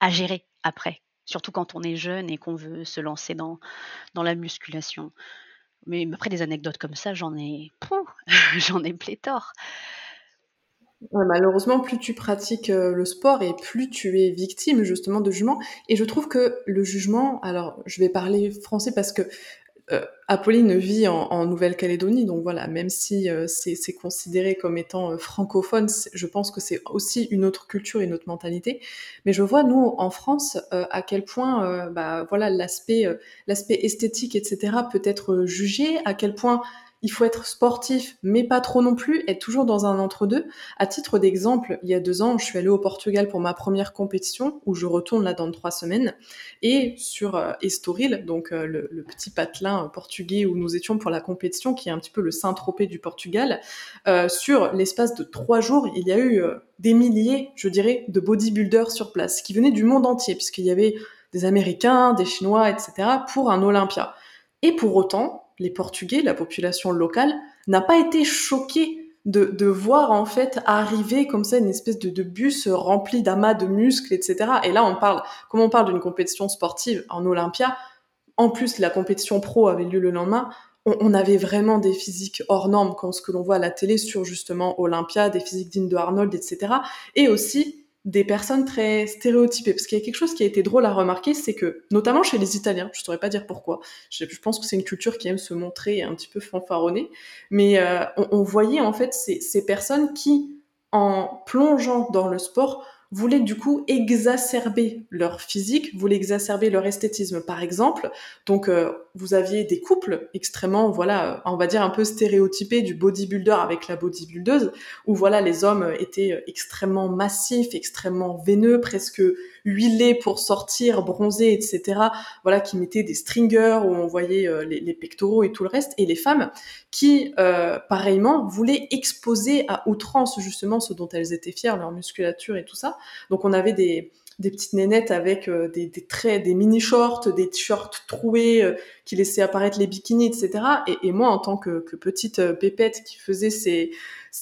à gérer après, surtout quand on est jeune et qu'on veut se lancer dans, dans la musculation. Mais après des anecdotes comme ça, j'en ai, (laughs) j'en ai pléthore malheureusement, plus tu pratiques euh, le sport et plus tu es victime justement de jugement. Et je trouve que le jugement, alors je vais parler français parce que euh, Apolline vit en, Nouvelle-Calédonie, donc voilà, même si euh, c'est considéré comme étant francophone, je pense que c'est aussi une autre culture, une autre mentalité. Mais je vois nous en France à quel point, bah voilà, l'aspect l'aspect esthétique, etc. peut être jugé, à quel point il faut être sportif, mais pas trop non plus, être toujours dans un entre-deux. À titre d'exemple, il y a deux ans, je suis allée au Portugal pour ma première compétition, où je retourne là dans trois semaines, et sur euh, Estoril, donc euh, le, petit patelin euh, portugais où nous étions pour la compétition, qui est un petit peu le Saint-Tropez du Portugal, sur l'espace de trois jours, il y a eu des milliers, je dirais, de bodybuilders sur place, qui venaient du monde entier, puisqu'il y avait des Américains, des Chinois, etc., pour un Olympia. Et pour autant, les Portugais, la population locale, n'a pas été choquée de, voir en fait arriver comme ça une espèce de, bus rempli d'amas de muscles, etc. Et là, on parle, comme on parle d'une compétition sportive en Olympia, en plus la compétition pro avait lieu le lendemain, on, avait vraiment des physiques hors normes, comme ce que l'on voit à la télé sur justement Olympia, des physiques dignes de Arnold, etc. Et aussi des personnes très stéréotypées. Parce qu'il y a quelque chose qui a été drôle à remarquer, c'est que, notamment chez les Italiens, je ne saurais pas dire pourquoi, je, pense que c'est une culture qui aime se montrer un petit peu fanfaronnée, mais euh, on, voyait en fait ces, personnes qui, en plongeant dans le sport, voulaient du coup exacerber leur physique, voulaient exacerber leur esthétisme. Par exemple, donc euh, vous aviez des couples extrêmement, voilà, on va dire un peu stéréotypés du bodybuilder avec la bodybuildeuse, où voilà les hommes étaient extrêmement massifs, extrêmement veineux, presque huilés pour sortir, bronzés, etc. Voilà, qui mettaient des stringers où on voyait euh, les, pectoraux et tout le reste, et les femmes qui, euh, pareillement, voulaient exposer à outrance justement ce dont elles étaient fières, leur musculature et tout ça. Donc on avait des, petites nénettes avec euh, des, traits, des mini shorts, des t-shirts troués euh, qui laissaient apparaître les bikinis, etc. Et, moi, en tant que, petite euh, pépette qui faisait ses,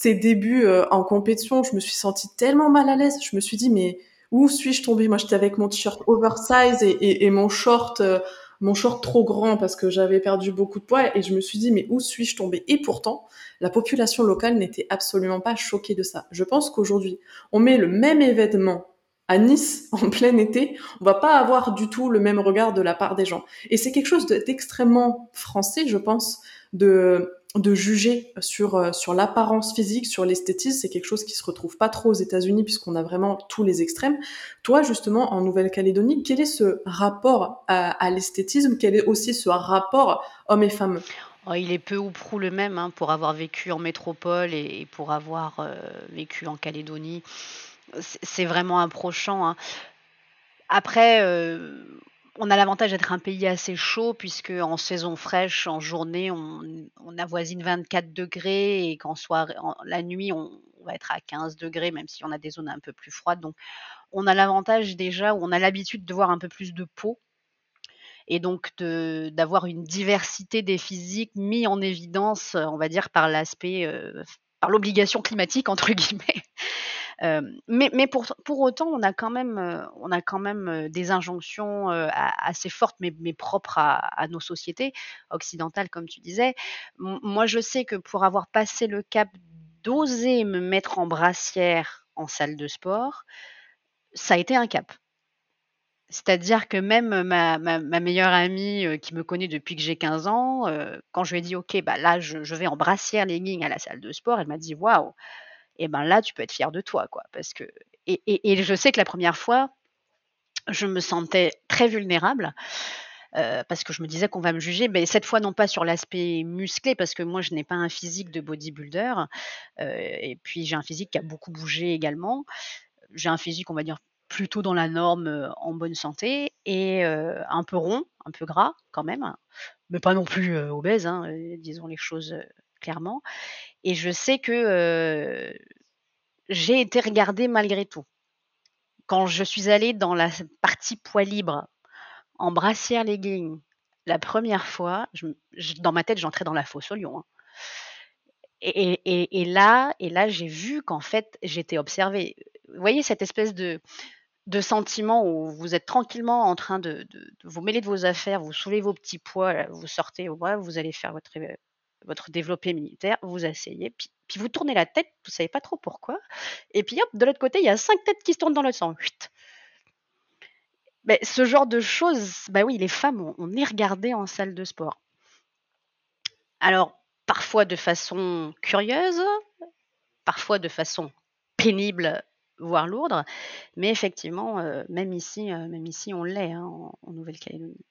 débuts en compétition, je me suis sentie tellement mal à l'aise. Je me suis dit, mais où suis-je tombée? Moi, j'étais avec mon t-shirt oversize et mon short mon short trop grand parce que j'avais perdu beaucoup de poids et je me suis dit mais où suis-je tombée? Et pourtant, la population locale n'était absolument pas choquée de ça. Je pense qu'aujourd'hui, on met le même événement à Nice (laughs) en plein été, on va pas avoir du tout le même regard de la part des gens. Et c'est quelque chose d'extrêmement français, je pense, de de juger sur euh, sur l'apparence physique, sur l'esthétisme, c'est quelque chose qui se retrouve pas trop aux États-Unis puisqu'on a vraiment tous les extrêmes. Toi justement en Nouvelle-Calédonie, quel est ce rapport à, l'esthétisme? Quel est aussi ce rapport hommes et femmes oh, il est peu ou prou le même hein, pour avoir vécu en métropole et, pour avoir euh, vécu en Calédonie c'est vraiment approchant. Hein. Après, euh, on a l'avantage d'être un pays assez chaud puisque en saison fraîche, en journée, on, avoisine 24 degrés et qu'en soirée, la nuit, on, va être à 15 degrés, même si on a des zones un peu plus froides. Donc, on a l'avantage déjà où on a l'habitude de voir un peu plus de peau et donc d'avoir une diversité des physiques mis en évidence, on va dire, par l'aspect, euh, par l'obligation climatique entre guillemets. Euh, mais, pour, pour, autant, on a quand même, euh, on a quand même euh, des injonctions assez fortes, mais, propres à, nos sociétés occidentales, comme tu disais. moi, je sais que pour avoir passé le cap d'oser me mettre en brassière en salle de sport, ça a été un cap. C'est-à-dire que même ma, meilleure amie qui me connaît depuis que j'ai 15 ans, quand je lui ai dit OK, bah là je, je, vais en brassière legging à la salle de sport, elle m'a dit waouh, et ben là, tu peux être fier de toi, quoi. Parce que et, je sais que la première fois, je me sentais très vulnérable. Euh, parce que je me disais qu'on va me juger, mais cette fois non pas sur l'aspect musclé, parce que moi je n'ai pas un physique de bodybuilder, euh, et puis j'ai un physique qui a beaucoup bougé également. J'ai un physique, on va dire, plutôt dans la norme, euh, en bonne santé, et un peu rond, un peu gras quand même, mais pas non plus obèse, hein, disons les choses clairement. Et je sais que j'ai été regardée malgré tout. Quand je suis allée dans la partie poids libre, en brassière legging, la première fois, dans ma tête, j'entrais dans la fosse au lion. Hein. Et, là, et là, j'ai vu qu'en fait, j'étais observée. Vous voyez cette espèce de, de sentiment où vous êtes tranquillement en train de, vous mêler de vos affaires, vous soulevez vos petits poids, vous sortez vous allez faire votre votre développé militaire, vous asseyez, puis, vous tournez la tête, vous savez pas trop pourquoi, et puis hop, de l'autre côté, il y a cinq têtes qui se tournent dans le sang. Mais ce genre de choses, bah oui, les femmes, on, est regardées en salle de sport. Alors, parfois de façon curieuse, parfois de façon pénible, voire lourde, mais effectivement, euh, même ici, euh, même ici, on l'est hein, en Nouvelle-Calédonie.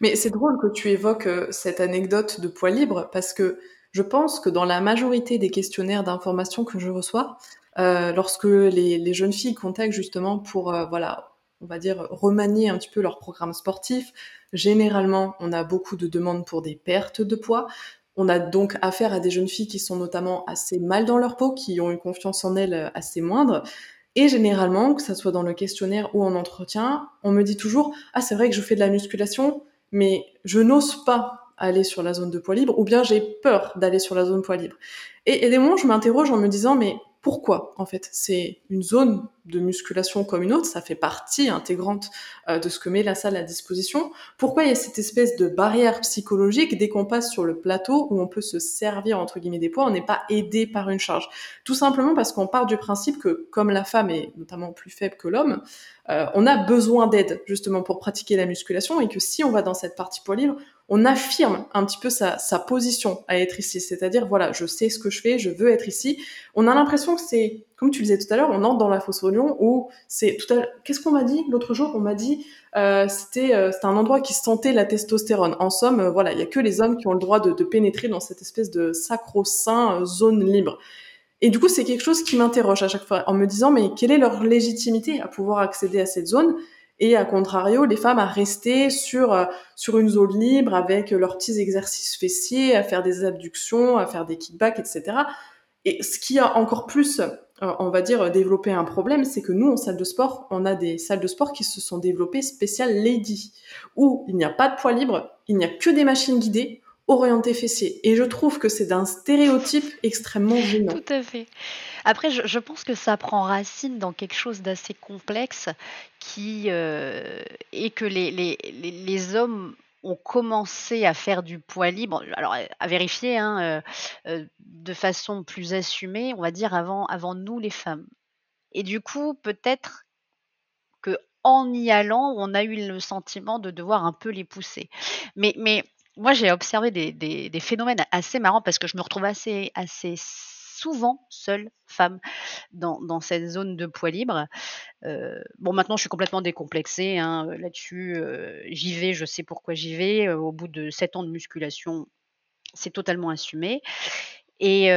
Mais c'est drôle que tu évoques euh, cette anecdote de poids libre parce que je pense que dans la majorité des questionnaires d'information que je reçois, euh, lorsque les, les, jeunes filles contactent justement pour, euh, voilà, on va dire, remanier un petit peu leur programme sportif, généralement, on a beaucoup de demandes pour des pertes de poids. On a donc affaire à des jeunes filles qui sont notamment assez mal dans leur peau, qui ont une confiance en elles assez moindre. Et généralement, que ça soit dans le questionnaire ou en entretien, on me dit toujours Ah, c'est vrai que je fais de la musculation, mais je n'ose pas aller sur la zone de poids libre, ou bien j'ai peur d'aller sur la zone poids libre. Et, et des moments, je m'interroge en me disant, mais pourquoi en fait C'est une zone de musculation comme une autre, ça fait partie intégrante euh, de ce que met la salle à disposition. Pourquoi il y a cette espèce de barrière psychologique dès qu'on passe sur le plateau où on peut se servir entre guillemets des poids, on n'est pas aidé par une charge? Tout simplement parce qu'on part du principe que comme la femme est notamment plus faible que l'homme, euh, on a besoin d'aide justement pour pratiquer la musculation et que si on va dans cette partie poids libre, on affirme un petit peu sa, sa position à être ici. C'est-à-dire, voilà, je sais ce que je fais, je veux être ici. On a l'impression que c'est, comme tu le disais tout à l'heure, on entre dans la fosse au lion où c'est tout à Qu'est-ce qu'on m'a dit l'autre jour? On m'a dit euh, c'était euh, un endroit qui sentait la testostérone. En somme, euh, voilà, il y a que les hommes qui ont le droit de, de pénétrer dans cette espèce de sacro-saint euh, zone libre. Et du coup, c'est quelque chose qui m'interroge à chaque fois en me disant, mais quelle est leur légitimité à pouvoir accéder à cette zone? Et à contrario, les femmes à rester sur euh, sur une zone libre avec leurs petits exercices fessiers, à faire des abductions, à faire des kickbacks, etc. Et ce qui a encore plus, euh, on va dire, développé un problème, c'est que nous, en salle de sport, on a des salles de sport qui se sont développées spéciales lady, où il n'y a pas de poids libre, il n'y a que des machines guidées, orientées fessiers. Et je trouve que c'est d'un stéréotype extrêmement gênant. Tout à fait. Après, je, pense que ça prend racine dans quelque chose d'assez complexe qui euh, est que les, les, les, hommes ont commencé à faire du poids libre, alors à vérifier hein, euh, euh, de façon plus assumée, on va dire avant, avant nous les femmes. Et du coup, peut-être que en y allant, on a eu le sentiment de devoir un peu les pousser. Mais moi, j'ai observé des, phénomènes assez marrants parce que je me retrouve assez, souvent seule femme dans, cette zone de poids libre. Euh, bon, maintenant, je suis complètement décomplexée hein, là-dessus. Euh, j'y vais, je sais pourquoi j'y vais. Euh, au bout de sept ans de musculation, c'est totalement assumé. Et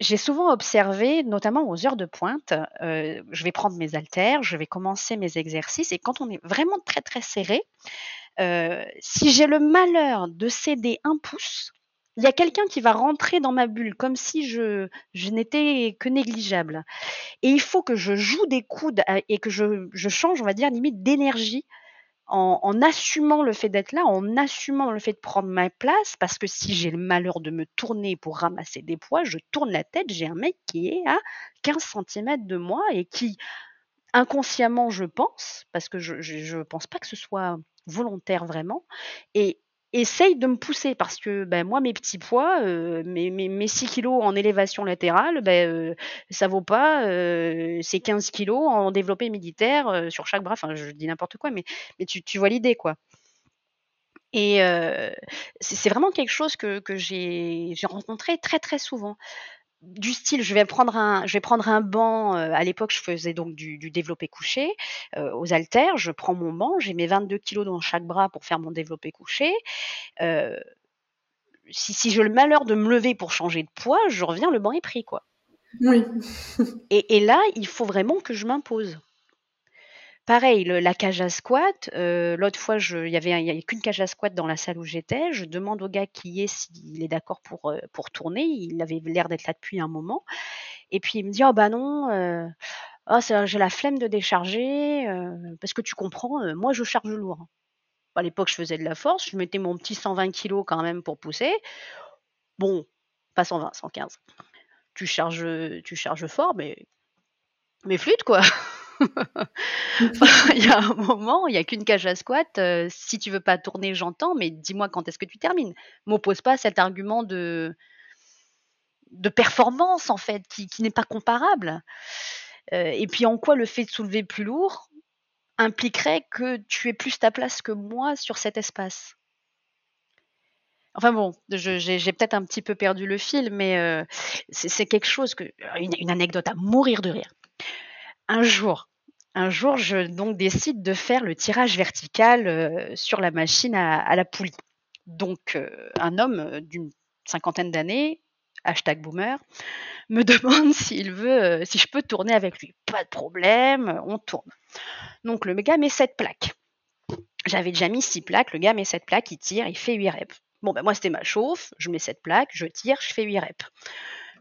j'ai souvent observé, notamment aux heures de pointe, je vais prendre mes haltères, je vais commencer mes exercices, et quand on est vraiment très très serré, si j'ai le malheur de céder un pouce, il y a quelqu'un qui va rentrer dans ma bulle comme si je, je n'étais que négligeable. Et il faut que je joue des coudes et que je, je change, on va dire, limite d'énergie en, assumant le fait d'être là, en assumant le fait de prendre ma place, parce que si j'ai le malheur de me tourner pour ramasser des poids, je tourne la tête, j'ai un mec qui est à 15 cm de moi et qui, inconsciemment, je pense, parce que je ne pense pas que ce soit volontaire vraiment, et essaye de me pousser parce que ben, moi, mes petits poids, euh, mes, mes, mes, 6 kilos en élévation latérale, ben, euh, ça vaut pas euh, ces 15 kilos en développé militaire euh, sur chaque bras. Enfin, je dis n'importe quoi, mais, tu, vois l'idée, quoi. Et c'est vraiment quelque chose que, que j'ai rencontré très très souvent du style, je vais prendre un, je vais prendre un banc. Euh, à l'époque, je faisais donc du, du développé couché euh, aux haltères. Je prends mon banc, j'ai mes 22 kilos dans chaque bras pour faire mon développé couché. Euh, si, si j'ai le malheur de me lever pour changer de poids, je reviens, le banc est pris, quoi. Oui. et, et là, il faut vraiment que je m'impose. Pareil, la cage à squat. Euh, L'autre fois, il y avait, qu'une cage à squat dans la salle où j'étais. Je demande au gars qui est s'il est d'accord pour euh, pour tourner. Il avait l'air d'être là depuis un moment. Et puis il me dit oh bah non. Euh, oh, j'ai la flemme de décharger parce que tu comprends. Moi, je charge lourd. À l'époque, je faisais de la force. Je mettais mon petit 120 kg quand même pour pousser. Bon, pas 120, 115. Tu charges, tu charges fort, mais mais flûte quoi. (laughs) (laughs) il y a un moment, il n'y a qu'une cage à squat. Euh, si tu veux pas tourner, j'entends, mais dis-moi quand est-ce que tu termines. M'oppose pas cet argument de, de performance, en fait, qui, n'est pas comparable. Euh, et puis en quoi le fait de soulever plus lourd impliquerait que tu aies plus ta place que moi sur cet espace? Enfin bon, j'ai peut-être un petit peu perdu le fil, mais euh, c'est quelque chose que une, anecdote à mourir de rire un jour, un jour, je donc décide de faire le tirage vertical euh, sur la machine à, la poulie. Donc, euh, un homme euh, d'une cinquantaine d'années, hashtag boomer, me (laughs) demande si je peux tourner avec lui. Pas de problème, on tourne. Donc, le gars met cette plaques. J'avais déjà mis six plaques, le gars met cette plaques, il tire, il fait 8 reps. Bon, ben moi, c'était ma chauffe, je mets cette plaque, je tire, je fais 8 reps.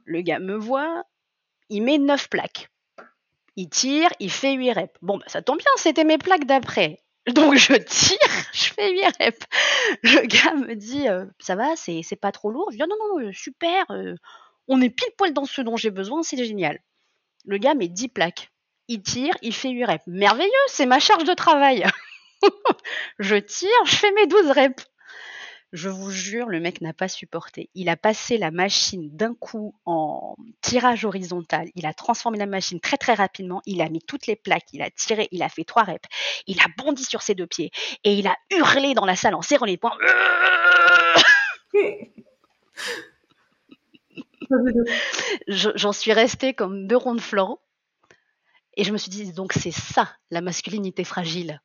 Le gars me voit, il met 9 plaques il tire, il fait 8 reps. Bon, bah, ça tombe bien, c'était mes plaques d'après. Donc je tire, (laughs) je fais 8 reps. Le gars me dit, euh, ça va, c'est, pas trop lourd. Je dis, non, non, non, super, euh, on est pile poil dans ce dont j'ai besoin, c'est génial. Le gars met 10 plaques. Il tire, il fait 8 reps. Merveilleux, c'est ma charge de travail. (laughs) je tire, je fais mes 12 reps. Je vous jure, le mec n'a pas supporté. Il a passé la machine d'un coup en tirage horizontal. Il a transformé la machine très très rapidement. Il a mis toutes les plaques, il a tiré, il a fait trois reps. Il a bondi sur ses deux pieds et il a hurlé dans la salle en serrant les poings. J'en suis restée comme deux ronds de flanc. Et je me suis dit, donc c'est ça, la masculinité fragile.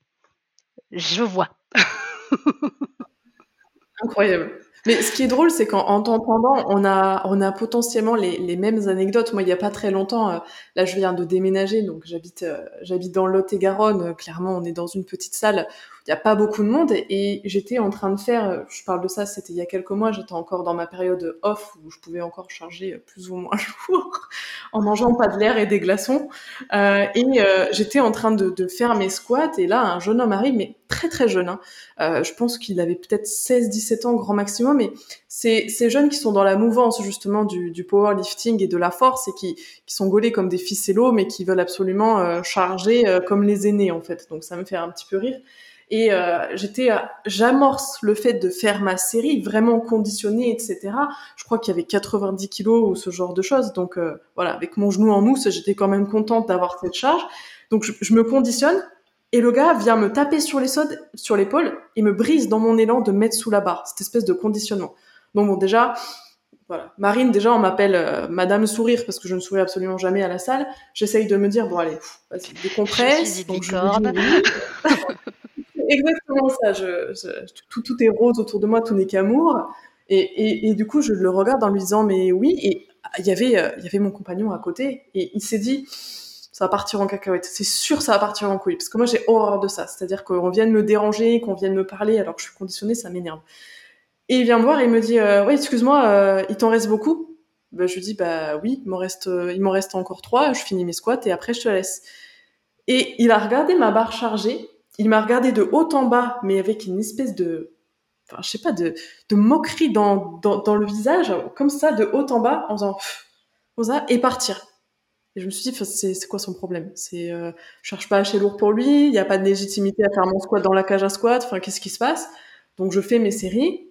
Je vois. (laughs) Incroyable. Mais ce qui est drôle, c'est qu'en t'entendant, on a, on a potentiellement les, les mêmes anecdotes. Moi, il n'y a pas très longtemps, euh, là, je viens de déménager, donc j'habite, euh, j'habite dans Lot-et-Garonne. Clairement, on est dans une petite salle il n'y a pas beaucoup de monde et j'étais en train de faire, je parle de ça, c'était il y a quelques mois, j'étais encore dans ma période off où je pouvais encore charger plus ou moins (laughs) jour en mangeant pas de l'air et des glaçons. Euh, et euh, j'étais en train de, faire mes squats et là un jeune homme arrive, mais très très jeune. Hein. Euh, je pense qu'il avait peut-être 16-17 ans grand maximum, mais c'est ces jeunes qui sont dans la mouvance justement du, powerlifting et de la force et qui, sont gaulés comme des ficellos, mais qui veulent absolument euh, charger euh, comme les aînés en fait. Donc ça me fait un petit peu rire. Et euh, j'étais, j'amorce le fait de faire ma série vraiment conditionnée, etc. Je crois qu'il y avait 90 kilos ou ce genre de choses. Donc euh, voilà, avec mon genou en mousse, j'étais quand même contente d'avoir cette charge. Donc je, je, me conditionne et le gars vient me taper sur les sodes, sur l'épaule et me brise dans mon élan de mettre sous la barre. Cette espèce de conditionnement. Donc bon, déjà. Voilà. Marine, déjà, on m'appelle euh, Madame Sourire parce que je ne souris absolument jamais à la salle. J'essaye de me dire, bon, allez, vas-y, décompresse. Donc, je (laughs) exactement ça. Tout, tout, est rose autour de moi, tout n'est qu'amour. Et, et, du coup, je le regarde en lui disant mais oui. Et il y avait, euh, y avait mon compagnon à côté et il s'est dit ça va partir en cacahuète. C'est sûr, ça va partir en couille. Parce que moi, j'ai horreur de ça. C'est-à-dire qu'on vienne me déranger, qu'on vienne me parler alors que je suis conditionnée, ça m'énerve. Et il vient me voir et il me dit euh, oui, excuse-moi, euh, il t'en reste beaucoup? Ben, je lui dis bah oui, il m'en reste, il m'en reste encore trois. Je finis mes squats et après je te laisse. Et il a regardé ma barre chargée il m'a regardé de haut en bas, mais avec une espèce de, enfin, je sais pas, de, de moquerie dans, dans, dans, le visage, comme ça, de haut en bas, en faisant comme ça, et partir. Et je me suis dit, c'est quoi son problème? C'est, euh, je cherche pas à lourd pour lui, il n'y a pas de légitimité à faire mon squat dans la cage à squat, enfin, qu'est-ce qui se passe? Donc, je fais mes séries,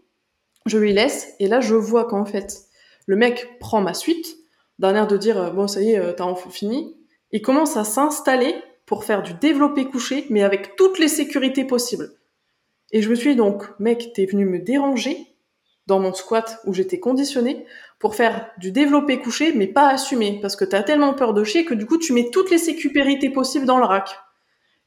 je lui laisse, et là, je vois qu'en fait, le mec prend ma suite, d'un air de dire, bon, ça y est, euh, t'as enfin fini, et commence à s'installer pour faire du développé couché, mais avec toutes les sécurités possibles. Et je me suis donc, mec, t'es venu me déranger dans mon squat où j'étais conditionné pour faire du développé couché, mais pas assumé, parce que t'as tellement peur de chier que du coup tu mets toutes les sécurités possibles dans le rack.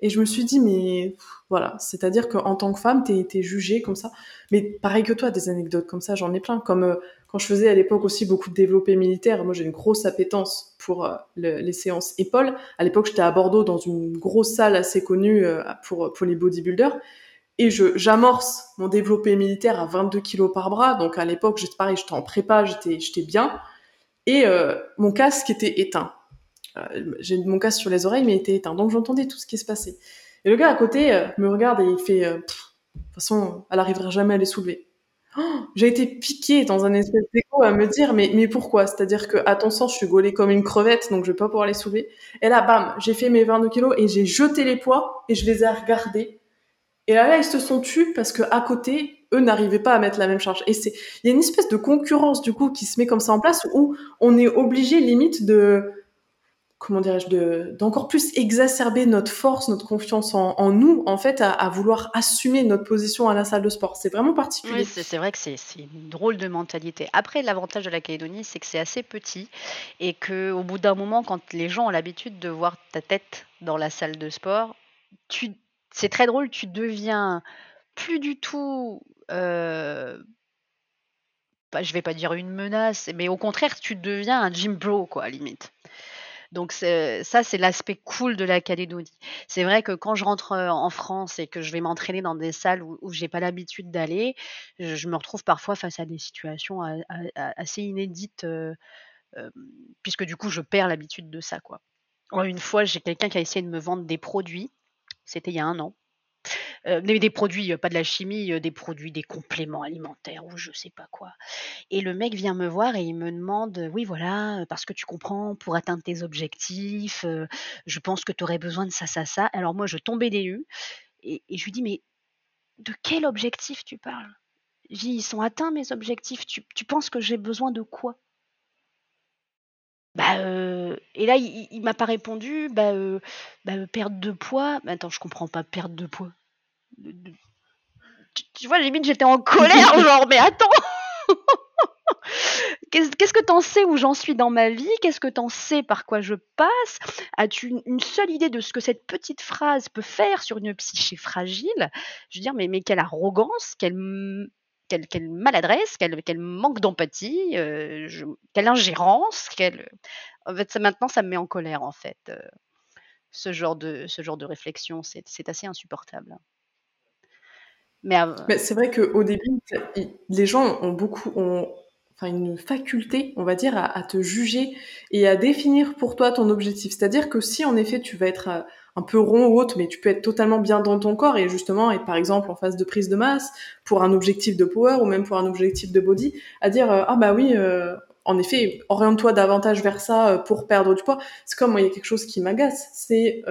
Et je me suis dit, mais voilà, c'est-à-dire qu'en tant que femme, t'es es jugée comme ça. Mais pareil que toi, des anecdotes comme ça, j'en ai plein. Comme euh, quand je faisais à l'époque aussi beaucoup de développé militaire, moi j'ai une grosse appétence pour euh, le, les séances épaules. À l'époque, j'étais à Bordeaux dans une grosse salle assez connue euh, pour, les bodybuilders. Et j'amorce mon développé militaire à 22 kilos par bras. Donc à l'époque, j'étais pareil, j'étais en prépa, j'étais bien. Et mon casque était éteint. Euh, j'ai mon casque sur les oreilles, mais il était éteint. Donc j'entendais tout ce qui se passait. Et le gars à côté euh, me regarde et il fait, euh, de toute façon, elle arrivera jamais à les soulever. J'ai été piquée dans un espèce d'écho à me dire, mais, mais pourquoi? C'est-à-dire que, à ton sens, je suis gaulée comme une crevette, donc je vais pas pouvoir les soulever. Et là, bam, j'ai fait mes 22 kilos et j'ai jeté les poids et je les ai regardés. Et là, là, ils se sont tus parce que à côté, eux n'arrivaient pas à mettre la même charge. Et c'est, il y a une espèce de concurrence du coup qui se met comme ça en place où on est obligé limite de comment dirais-je, d'encore plus exacerber notre force, notre confiance en, nous, en fait, à, à, vouloir assumer notre position à la salle de sport. C'est vraiment particulier. Oui, c'est vrai que c'est une drôle de mentalité. Après, l'avantage de la Calédonie, c'est que c'est assez petit et que au bout d'un moment, quand les gens ont l'habitude de voir ta tête dans la salle de sport, c'est très drôle, tu deviens plus du tout. Euh, je vais pas dire une menace, mais au contraire, tu deviens un gym bro, quoi, limite. Donc ça, c'est l'aspect cool de la Calédonie. C'est vrai que quand je rentre en France et que je vais m'entraîner dans des salles où, où j'ai pas l'habitude d'aller, je, me retrouve parfois face à des situations assez inédites, puisque du coup, je perds l'habitude de ça, quoi. Une fois, j'ai quelqu'un qui a essayé de me vendre des produits. C'était il y a un an. Euh, des, produits, pas de la chimie, des produits, des compléments alimentaires ou je sais pas quoi. Et le mec vient me voir et il me demande, oui voilà, parce que tu comprends, pour atteindre tes objectifs, je pense que tu aurais besoin de ça, ça, ça. Alors moi, je tombais des nues et, je lui dis, mais de quel objectif tu parles? Ils sont atteints mes objectifs. Tu, penses que j'ai besoin de quoi? Bah, et là, il, m'a pas répondu. Bah, bah, perte de poids. Mais attends, je comprends pas. Perte de poids. Tu, tu vois, limite, j'étais en colère, (laughs) genre, mais attends (laughs) Qu'est-ce que t'en sais où j'en suis dans ma vie? Qu'est-ce que t'en sais par quoi je passe? As-tu une, seule idée de ce que cette petite phrase peut faire sur une psyché fragile? Je veux dire, mais, mais quelle arrogance, quelle, quelle, maladresse, quel, manque d'empathie, euh, quelle ingérence, quelle... En fait, maintenant, ça me met en colère, en fait. Euh, ce, genre de, réflexion, c'est assez insupportable. Mais, c'est vrai qu'au début, les gens ont beaucoup, une faculté, on va dire, à, te juger et à définir pour toi ton objectif. C'est-à-dire que si en effet tu vas être euh, un peu rond ou autre, mais tu peux être totalement bien dans ton corps et justement être par exemple en phase de prise de masse pour un objectif de power ou même pour un objectif de body, à dire euh, ah bah oui, euh, en effet, oriente-toi davantage vers ça pour perdre du poids. C'est comme moi, il y a quelque chose qui m'agace, c'est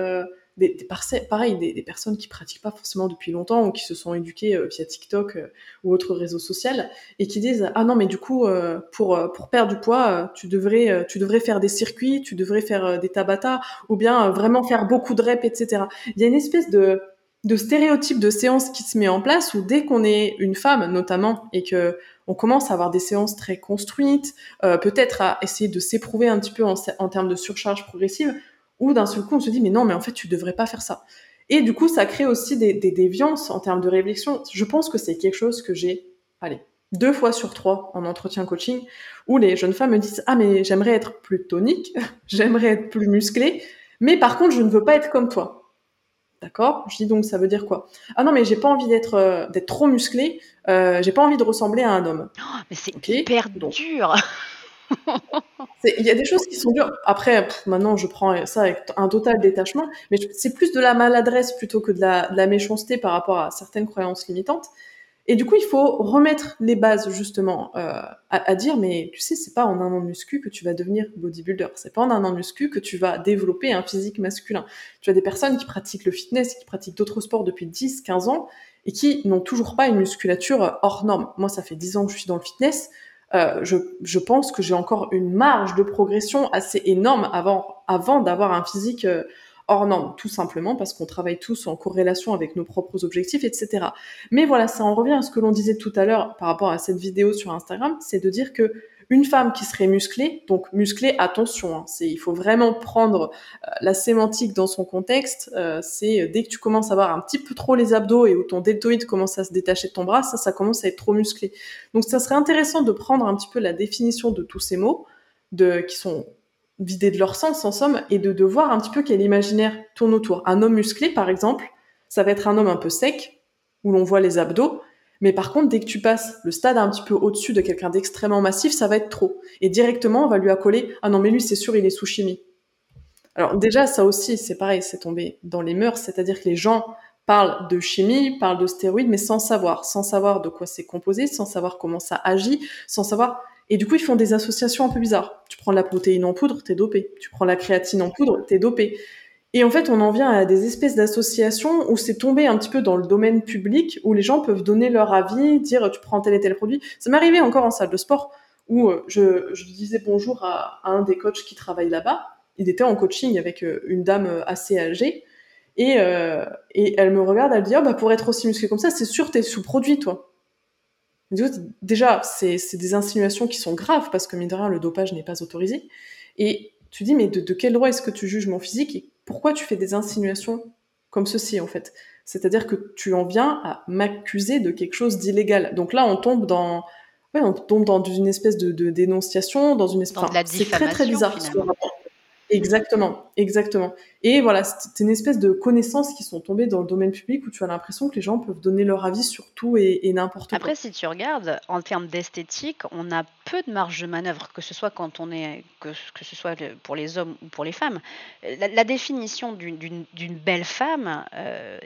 des, des pareil, des, personnes qui pratiquent pas forcément depuis longtemps ou qui se sont éduquées euh, via TikTok euh, ou autres réseaux sociaux et qui disent ah non mais du coup euh, pour pour perdre du poids tu devrais tu devrais faire des circuits, tu devrais faire des tabata ou bien vraiment faire beaucoup de reps etc. Il y a une espèce de de stéréotype de séance qui se met en place où dès qu'on est une femme notamment et que on commence à avoir des séances très construites, peut-être à essayer de s'éprouver un petit peu en, en termes de surcharge progressive, ou d'un seul coup on se dit mais non mais en fait tu devrais pas faire ça. Et du coup ça crée aussi des, déviances en termes de réflexion. Je pense que c'est quelque chose que j'ai, allez, deux fois sur trois en entretien coaching où les jeunes femmes me disent ah mais j'aimerais être plus tonique, (laughs) j'aimerais être plus musclée, mais par contre je ne veux pas être comme toi. D'accord? Je dis donc ça veut dire quoi? Ah non mais j'ai pas envie d'être euh, d'être trop musclée, euh, j'ai pas envie de ressembler à un homme. Oh, mais c'est hyper dur. (laughs) Il y a des choses qui sont dures. Après, maintenant, je prends ça avec un total détachement, mais c'est plus de la maladresse plutôt que de la, méchanceté par rapport à certaines croyances limitantes. Et du coup, il faut remettre les bases justement euh, à, dire, mais tu sais, c'est pas en un an de muscu que tu vas devenir bodybuilder. C'est pas en un an de muscu que tu vas développer un physique masculin. Tu as des personnes qui pratiquent le fitness, qui pratiquent d'autres sports depuis 10, 15 ans et qui n'ont toujours pas une musculature hors norme. Moi, ça fait 10 ans que je suis dans le fitness. Euh, je, pense que j'ai encore une marge de progression assez énorme avant, avant d'avoir un physique euh, hors norme, tout simplement parce qu'on travaille tous en corrélation avec nos propres objectifs, etc. Mais voilà, ça en revient à ce que l'on disait tout à l'heure par rapport à cette vidéo sur Instagram, c'est de dire que une femme qui serait musclée, donc musclée, attention, hein, c'est il faut vraiment prendre euh, la sémantique dans son contexte. Euh, c'est euh, dès que tu commences à avoir un petit peu trop les abdos et où ton deltoïde commence à se détacher de ton bras, ça, ça commence à être trop musclé. Donc ça serait intéressant de prendre un petit peu la définition de tous ces mots, de qui sont vidés de leur sens en somme, et de, de voir un petit peu quel imaginaire tourne autour. Un homme musclé, par exemple, ça va être un homme un peu sec, où l'on voit les abdos, mais par contre, dès que tu passes le stade un petit peu au-dessus de quelqu'un d'extrêmement massif, ça va être trop. Et directement, on va lui accoler Ah non, mais lui, c'est sûr, il est sous chimie. Alors déjà, ça aussi, c'est pareil, c'est tombé dans les mœurs, c'est-à-dire que les gens parlent de chimie, parlent de stéroïdes, mais sans savoir, sans savoir de quoi c'est composé, sans savoir comment ça agit, sans savoir. Et du coup, ils font des associations un peu bizarres. Tu prends la protéine en poudre, t'es dopé. Tu prends la créatine en poudre, t'es dopé. Et en fait, on en vient à des espèces d'associations où c'est tombé un petit peu dans le domaine public, où les gens peuvent donner leur avis, dire tu prends tel et tel produit. Ça m'est arrivé encore en salle de sport, où euh, je, disais bonjour à, un des coachs qui travaille là-bas. Il était en coaching avec euh, une dame euh, assez âgée. Et, elle me regarde, elle dit oh, bah, pour être aussi musclé comme ça, c'est sûr, t'es sous-produit, toi. Déjà, c'est des insinuations qui sont graves, parce que mine de rien, le dopage n'est pas autorisé. Et tu dis, mais de quel droit est-ce que tu juges mon physique? Pourquoi tu fais des insinuations comme ceci en fait? C'est-à-dire que tu en viens à m'accuser de quelque chose d'illégal. Donc là, on tombe dans, on tombe dans une espèce de, dénonciation, dans une espèce. c'est très très bizarre. Exactement, exactement. Et voilà, c'est une espèce de connaissances qui sont tombées dans le domaine public où tu as l'impression que les gens peuvent donner leur avis sur tout et, n'importe quoi. Après, si tu regardes, en termes d'esthétique, on a peu de marge de manœuvre, que ce soit quand on est, que, que ce soit pour les hommes ou pour les femmes. La, définition d'une belle femme euh,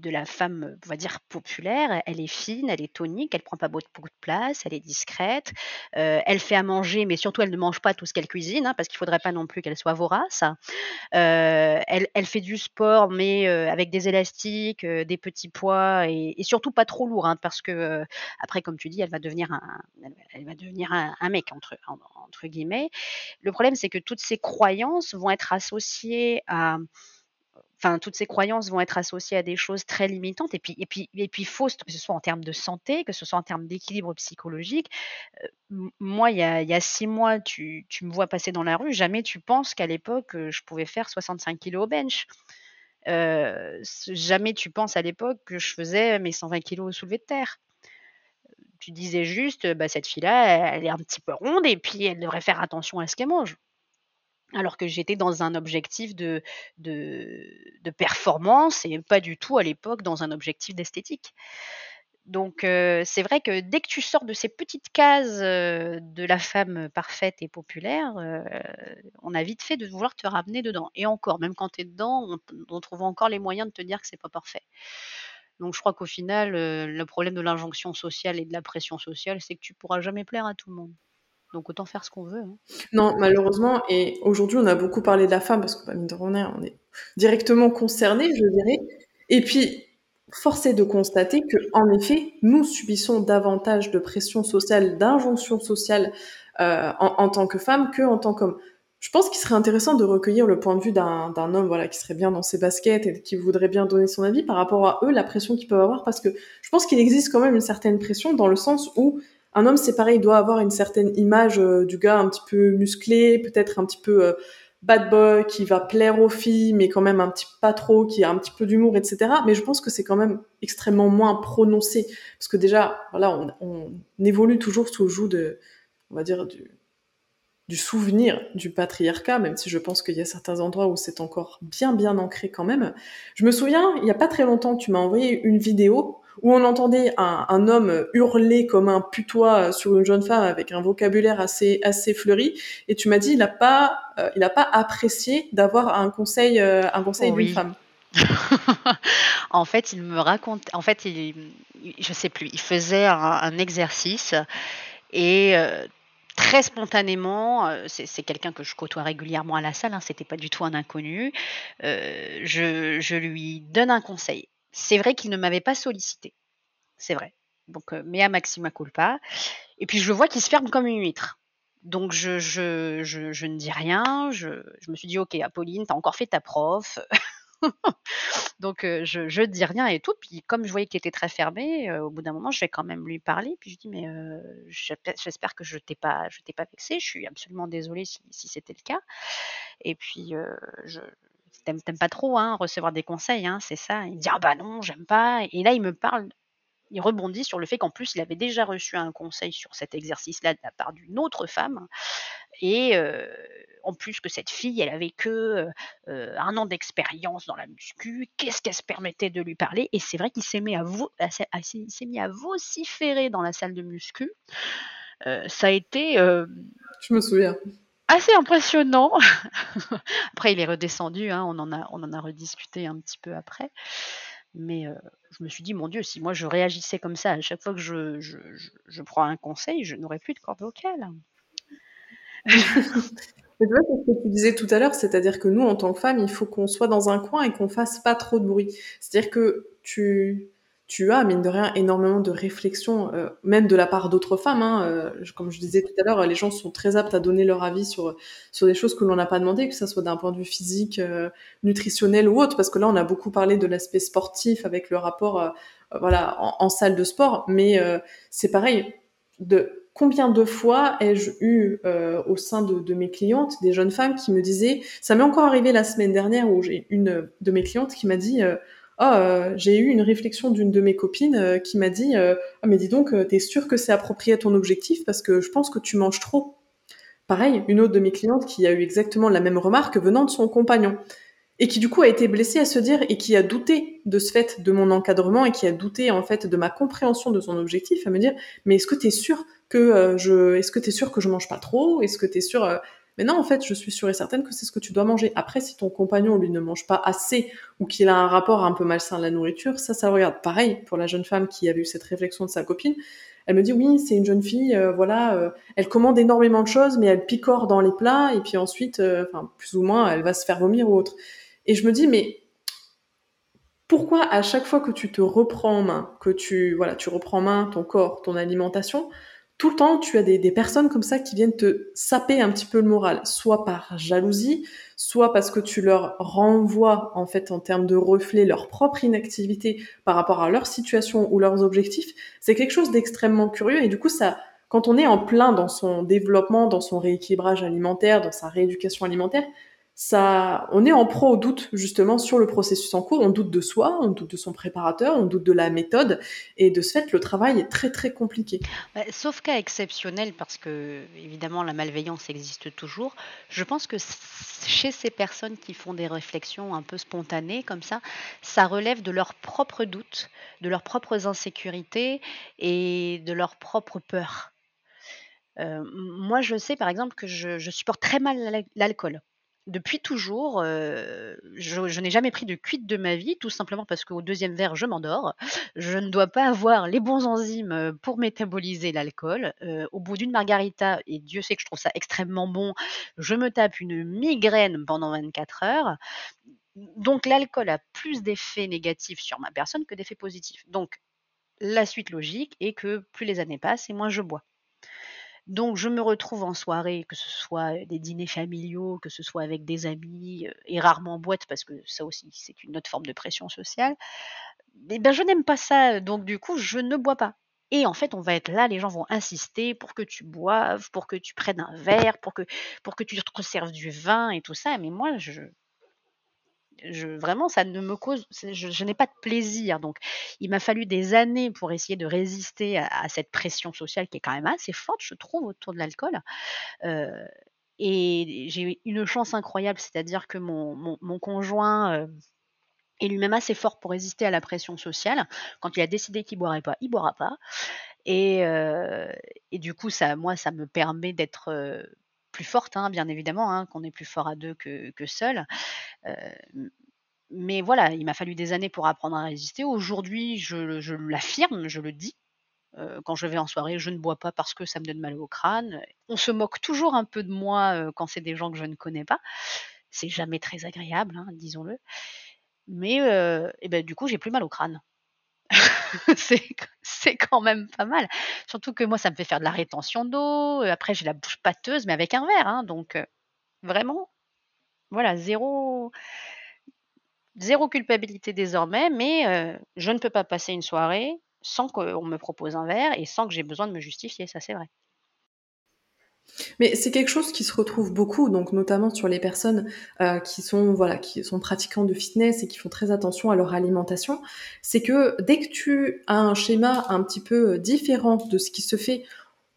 de la femme, on va dire, populaire. Elle est fine, elle est tonique, elle prend pas beaucoup de place, elle est discrète, euh, elle fait à manger, mais surtout elle ne mange pas tout ce qu'elle cuisine, hein, parce qu'il faudrait pas non plus qu'elle soit vorace. Euh, elle, fait du sport, mais euh, avec des élastiques, des petits poids, et, surtout pas trop lourd, hein, parce que après, comme tu dis, elle va devenir un, elle, va devenir un, mec entre, entre guillemets. Le problème, c'est que toutes ces croyances vont être associées à enfin, toutes ces croyances vont être associées à des choses très limitantes et puis, et puis, et puis fausses, que ce soit en termes de santé, que ce soit en termes d'équilibre psychologique. moi, il y, a, six mois, tu, me vois passer dans la rue, jamais tu penses qu'à l'époque, je pouvais faire 65 kilos au bench. jamais tu penses à l'époque que je faisais mes 120 kilos au soulevé de terre. Tu disais juste, bah, cette fille-là, elle est un petit peu ronde et puis elle devrait faire attention à ce qu'elle mange alors que j'étais dans un objectif de, performance et pas du tout à l'époque dans un objectif d'esthétique. Donc c'est vrai que dès que tu sors de ces petites cases de la femme parfaite et populaire, on a vite fait de vouloir te ramener dedans. Et encore, même quand tu es dedans, on, on, trouve encore les moyens de te dire que c'est pas parfait. Donc je crois qu'au final, le problème de l'injonction sociale et de la pression sociale, c'est que tu pourras jamais plaire à tout le monde. Donc autant faire ce qu'on veut. Hein. Non, malheureusement, et aujourd'hui on a beaucoup parlé de la femme parce que bah, mine de rien, on est directement concerné, je dirais. Et puis force est de constater que en effet, nous subissons davantage de pression sociale, d'injonction sociale euh, en, tant que femme que en tant qu'homme. Je pense qu'il serait intéressant de recueillir le point de vue d'un homme voilà qui serait bien dans ses baskets et qui voudrait bien donner son avis par rapport à eux, la pression qu'ils peuvent avoir, parce que je pense qu'il existe quand même une certaine pression dans le sens où un homme, c'est pareil, il doit avoir une certaine image euh, du gars un petit peu musclé, peut-être un petit peu euh, bad boy, qui va plaire aux filles, mais quand même un petit pas trop, qui a un petit peu d'humour, etc. Mais je pense que c'est quand même extrêmement moins prononcé, parce que déjà, voilà, on, évolue toujours sous le joug de, on va dire, du, du souvenir du patriarcat, même si je pense qu'il y a certains endroits où c'est encore bien bien ancré quand même. Je me souviens, il y a pas très longtemps, tu m'as envoyé une vidéo où on entendait un, homme hurler comme un putois sur une jeune femme avec un vocabulaire assez assez fleuri, et tu m'as dit il a pas euh, il a pas apprécié d'avoir un conseil euh, un conseil d'une femme. (laughs) en fait, il me raconte, en fait, il, je sais plus, il faisait un, exercice et euh, très spontanément, c'est quelqu'un que je côtoie régulièrement à la salle, hein, c'était pas du tout un inconnu. je, je, lui donne un conseil c'est vrai qu'il ne m'avait pas sollicité. C'est vrai. Donc, euh, à maxima culpa. Et puis, je vois qu'il se ferme comme une huître. Donc, je, je, je, ne dis rien. Je, me suis dit, OK, Apolline, t'as encore fait ta prof. (laughs) Donc, euh, je ne dis rien et tout. Puis, comme je voyais qu'il était très fermé, euh, au bout d'un moment, je vais quand même lui parler. Puis, je dis, mais j'espère que je t'ai pas, je t'ai pas vexé. Je suis absolument désolée si, si c'était le cas. Et puis, je, t'aimes, pas trop hein, recevoir des conseils, hein, c'est ça. Il dit ah bah non, j'aime pas. Et là, il me parle, il rebondit sur le fait qu'en plus, il avait déjà reçu un conseil sur cet exercice-là de la part d'une autre femme. Et en plus que cette fille, elle avait que un an d'expérience dans la muscu. Qu'est-ce qu'elle se permettait de lui parler? Et c'est vrai qu'il s'est mis à, s'est mis à vociférer dans la salle de muscu. ça a été. Je me souviens assez impressionnant. (laughs) après, il est redescendu, hein, on, en a, on en a rediscuté un petit peu après. Mais euh, je me suis dit, mon Dieu, si moi je réagissais comme ça à chaque fois que je, je, prends un conseil, je n'aurais plus de corde vocale. (laughs) Mais tu vois, ce que tu disais tout à l'heure, c'est-à-dire que nous, en tant que femmes, il faut qu'on soit dans un coin et qu'on fasse pas trop de bruit. C'est-à-dire que tu, tu as, mine de rien, énormément de réflexions, euh, même de la part d'autres femmes. Hein, euh, comme je disais tout à l'heure, les gens sont très aptes à donner leur avis sur, sur des choses que l'on n'a pas demandé, que ce soit d'un point de vue physique, euh, nutritionnel ou autre, parce que là, on a beaucoup parlé de l'aspect sportif avec le rapport voilà, en, salle de sport, mais c'est pareil. De combien de fois ai-je eu au sein de, de, mes clientes des jeunes femmes qui me disaient, ça m'est encore arrivé la semaine dernière où j'ai une de mes clientes qui m'a dit oh, j'ai eu une réflexion d'une de mes copines euh, qui m'a dit ah mais dis donc t'es sûr que c'est approprié à ton objectif parce que je pense que tu manges trop pareil une autre de mes clientes qui a eu exactement la même remarque venant de son compagnon et qui du coup a été blessée à se dire et qui a douté de ce fait de mon encadrement et qui a douté en fait de ma compréhension de son objectif à me dire mais est-ce que t'es sûr que je est-ce que sûr que je mange pas trop? Est-ce que t'es sûr Mais non, en fait, je suis sûre et certaine que c'est ce que tu dois manger. Après, si ton compagnon, lui, ne mange pas assez ou qu'il a un rapport un peu malsain à la nourriture, ça, ça regarde. Pareil, pour la jeune femme qui a eu cette réflexion de sa copine, elle me dit oui, c'est une jeune fille, euh, voilà, euh, elle commande énormément de choses, mais elle picore dans les plats et puis ensuite, euh, plus ou moins, elle va se faire vomir ou autre. Et je me dis mais pourquoi à chaque fois que tu te reprends en main, que tu voilà, tu reprends en main ton corps, ton alimentation, tout le temps, tu as des, personnes comme ça qui viennent te saper un petit peu le moral, soit par jalousie, soit parce que tu leur renvoies, en fait, en termes de reflet, leur propre inactivité par rapport à leur situation ou leurs objectifs. C'est quelque chose d'extrêmement curieux et du coup, ça, quand on est en plein dans son développement, dans son rééquilibrage alimentaire, dans sa rééducation alimentaire, on est en pro au doute justement sur le processus en cours. On doute de soi, on doute de son préparateur, on doute de la méthode, et de ce fait, le travail est très très compliqué. Bah, sauf cas exceptionnel, parce que évidemment la malveillance existe toujours. Je pense que chez ces personnes qui font des réflexions un peu spontanées comme ça, ça relève de leurs propres doutes, de leurs propres insécurités et de leurs propres peurs. Euh, moi, je sais par exemple que je supporte très mal l'alcool depuis toujours, je, n'ai jamais pris de cuite de ma vie, tout simplement parce qu'au deuxième verre, je m'endors. Je ne dois pas avoir les bons enzymes pour métaboliser l'alcool. au bout d'une margarita, et Dieu sait que je trouve ça extrêmement bon, je me tape une migraine pendant 24 heures. Donc l'alcool a plus d'effets négatifs sur ma personne que d'effets positifs. Donc la suite logique est que plus les années passent et moins je bois. Donc je me retrouve en soirée, que ce soit des dîners familiaux, que ce soit avec des amis, et rarement en boîte, parce que ça aussi c'est une autre forme de pression sociale. Eh ben je n'aime pas ça, donc du coup je ne bois pas. Et en fait, on va être là, les gens vont insister pour que tu boives, pour que tu prennes un verre, pour que, pour que tu te conserves du vin et tout ça. Mais moi, je, vraiment, ça ne me cause, je, n'ai pas de plaisir. Donc, il m'a fallu des années pour essayer de résister à, cette pression sociale qui est quand même assez forte, je trouve, autour de l'alcool. Euh, et j'ai eu une chance incroyable, c'est-à-dire que mon, conjoint euh, est lui-même assez fort pour résister à la pression sociale. Quand il a décidé qu'il boirait pas, il boira pas. Et, euh, et, du coup, ça, moi, ça me permet d'être plus forte, hein, bien évidemment, hein, qu'on est plus fort à deux que, seul. Euh, mais voilà, il m'a fallu des années pour apprendre à résister. Aujourd'hui, je, l'affirme, je le dis. Euh, quand je vais en soirée, je ne bois pas parce que ça me donne mal au crâne. On se moque toujours un peu de moi euh, quand c'est des gens que je ne connais pas. C'est jamais très agréable, hein, disons-le. Mais et ben, du coup, j'ai plus mal au crâne. (laughs) c'est quand même pas mal. Surtout que moi, ça me fait faire de la rétention d'eau. Après, j'ai la bouche pâteuse, mais avec un verre. Hein, donc, vraiment, voilà, zéro, zéro culpabilité désormais. Mais je ne peux pas passer une soirée sans qu'on me propose un verre et sans que j'ai besoin de me justifier. Ça, c'est vrai. Mais c'est quelque chose qui se retrouve beaucoup, donc notamment sur les personnes euh, qui sont voilà, qui sont pratiquants de fitness et qui font très attention à leur alimentation. C'est que dès que tu as un schéma un petit peu différent de ce qui se fait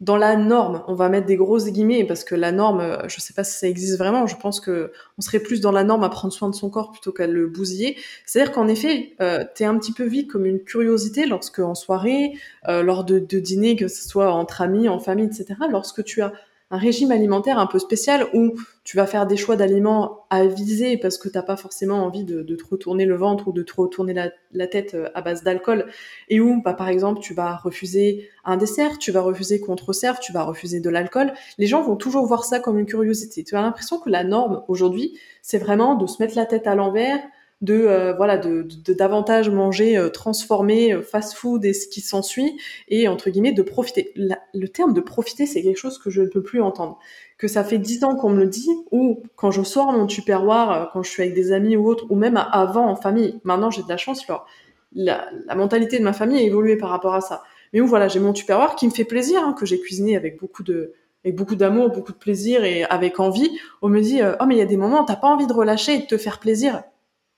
dans la norme, on va mettre des grosses guillemets parce que la norme, euh, je sais pas si ça existe vraiment. Je pense que on serait plus dans la norme à prendre soin de son corps plutôt qu'à le bousiller. C'est-à-dire qu'en effet, euh, tu es un petit peu vu comme une curiosité lorsque en soirée, euh, lors de, de dîners, que ce soit entre amis, en famille, etc. Lorsque tu as un régime alimentaire un peu spécial où tu vas faire des choix d'aliments à viser parce que t'as pas forcément envie de, de, te retourner le ventre ou de te retourner la, tête euh, à base d'alcool et où bah, par exemple tu vas refuser un dessert, tu vas refuser qu'on te tu vas refuser de l'alcool, les gens vont toujours voir ça comme une curiosité. Tu as l'impression que la norme aujourd'hui, c'est vraiment de se mettre la tête à l'envers, de euh, voilà de, de, davantage manger euh, transformé euh, fast food et ce qui s'ensuit et entre guillemets de profiter. Le terme de profiter c'est quelque chose que je ne peux plus entendre. Que ça fait dix ans qu'on me le dit ou quand je sors mon tupperware quand je suis avec des amis ou autres ou même avant en famille. Maintenant j'ai de la chance alors la, la, mentalité de ma famille a évolué par rapport à ça. Mais où voilà j'ai mon tupperware qui me fait plaisir hein, que j'ai cuisiné avec beaucoup de avec beaucoup d'amour, beaucoup de plaisir et avec envie, on me dit oh mais il y a des moments t'as pas envie de relâcher et de te faire plaisir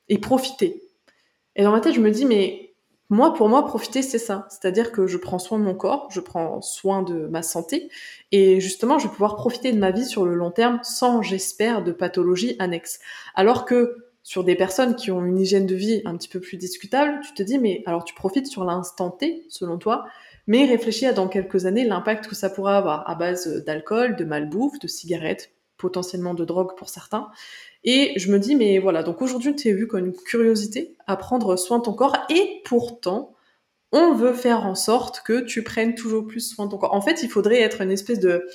et profiter. Et dans ma tête, je me dis, mais moi, pour moi, profiter, c'est ça. C'est-à-dire que je prends soin de mon corps, je prends soin de ma santé, et justement, je vais pouvoir profiter de ma vie sur le long terme sans, j'espère, de pathologie annexe. Alors que sur des personnes qui ont une hygiène de vie un petit peu plus discutable, tu te dis, mais alors tu profites sur l'instant T, selon toi, mais réfléchis à dans quelques années l'impact que ça pourra avoir à base d'alcool, de malbouffe, de cigarettes, potentiellement de drogue pour certains. Et je me dis, mais voilà, donc aujourd'hui, tu es vu comme une curiosité à prendre soin de ton corps, et pourtant, on veut faire en sorte que tu prennes toujours plus soin de ton corps. En fait, il faudrait être une espèce de,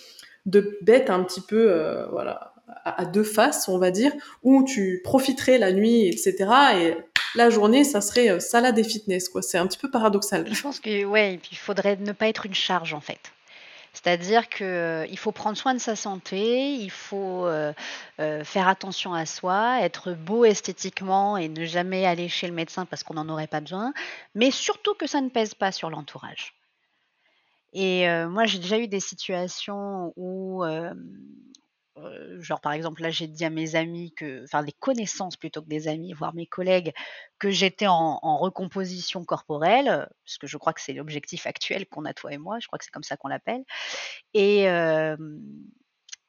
de bête un petit peu, euh, voilà, à, deux faces, on va dire, où tu profiterais la nuit, etc. Et la journée, ça serait euh, salade et fitness, quoi. C'est un petit peu paradoxal. Je pense que, ouais, il faudrait ne pas être une charge, en fait. C'est-à-dire qu'il euh, faut prendre soin de sa santé, il faut euh, faire attention à soi, être beau esthétiquement et ne jamais aller chez le médecin parce qu'on n'en aurait pas besoin, mais surtout que ça ne pèse pas sur l'entourage. Et moi, j'ai déjà eu des situations où genre par exemple là j'ai dit à mes amis que, enfin des connaissances plutôt que des amis, voire mes collègues, que j'étais en, recomposition corporelle, parce que je crois que c'est l'objectif actuel qu'on a toi et moi, je crois que c'est comme ça qu'on l'appelle. Et,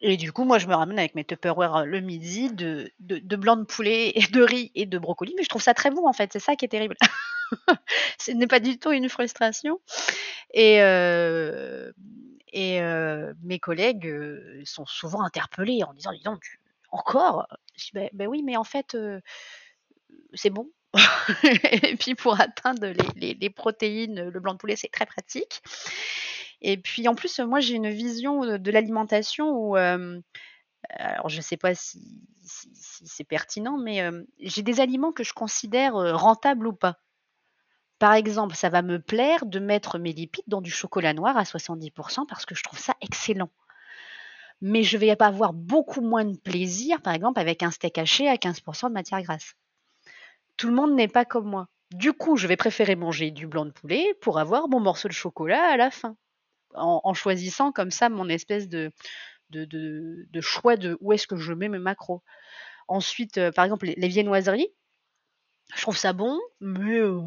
et du coup moi je me ramène avec mes Tupperware le midi de, de, de, blanc de poulet, (laughs) et de riz et de brocoli, mais je trouve ça très bon en fait, c'est ça qui est terrible. (laughs) Ce n'est pas du tout une frustration. Et et mes collègues sont souvent interpellés en disant: «Dis donc, encore?» je dis: «Beh, oui, mais en fait, c'est bon». (laughs) et puis pour atteindre les, protéines, le blanc de poulet, c'est très pratique. Et puis en plus, moi, j'ai une vision de, l'alimentation où, alors je ne sais pas si, c'est pertinent, mais j'ai des aliments que je considère rentables ou pas. Par exemple, ça va me plaire de mettre mes lipides dans du chocolat noir à 70% parce que je trouve ça excellent. Mais je vais pas avoir beaucoup moins de plaisir, par exemple, avec un steak haché à 15% de matière grasse. Tout le monde n'est pas comme moi. Du coup, je vais préférer manger du blanc de poulet pour avoir mon morceau de chocolat à la fin. En, choisissant comme ça mon espèce de, choix de où est-ce que je mets mes macros. Ensuite, euh, par exemple, les, viennoiseries, je trouve ça bon, mais euh,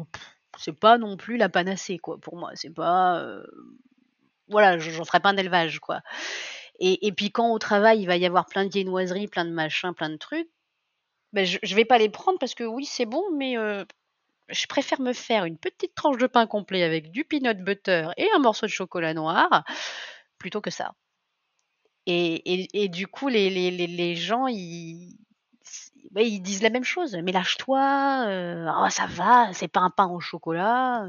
c'est pas non plus la panacée, quoi, pour moi. C'est pas. Euh, voilà, j'en ferai pas un élevage, quoi. Et, puis quand au travail, il va y avoir plein de viennoiseries, plein de machins, plein de trucs, ben je, je vais pas les prendre parce que oui, c'est bon, mais euh, je préfère me faire une petite tranche de pain complet avec du peanut butter et un morceau de chocolat noir plutôt que ça. Et, et, du coup, les, les, les gens, ils, bah, ils disent la même chose. «Mais lâche-toi, oh ça va, c'est pas un pain au chocolat,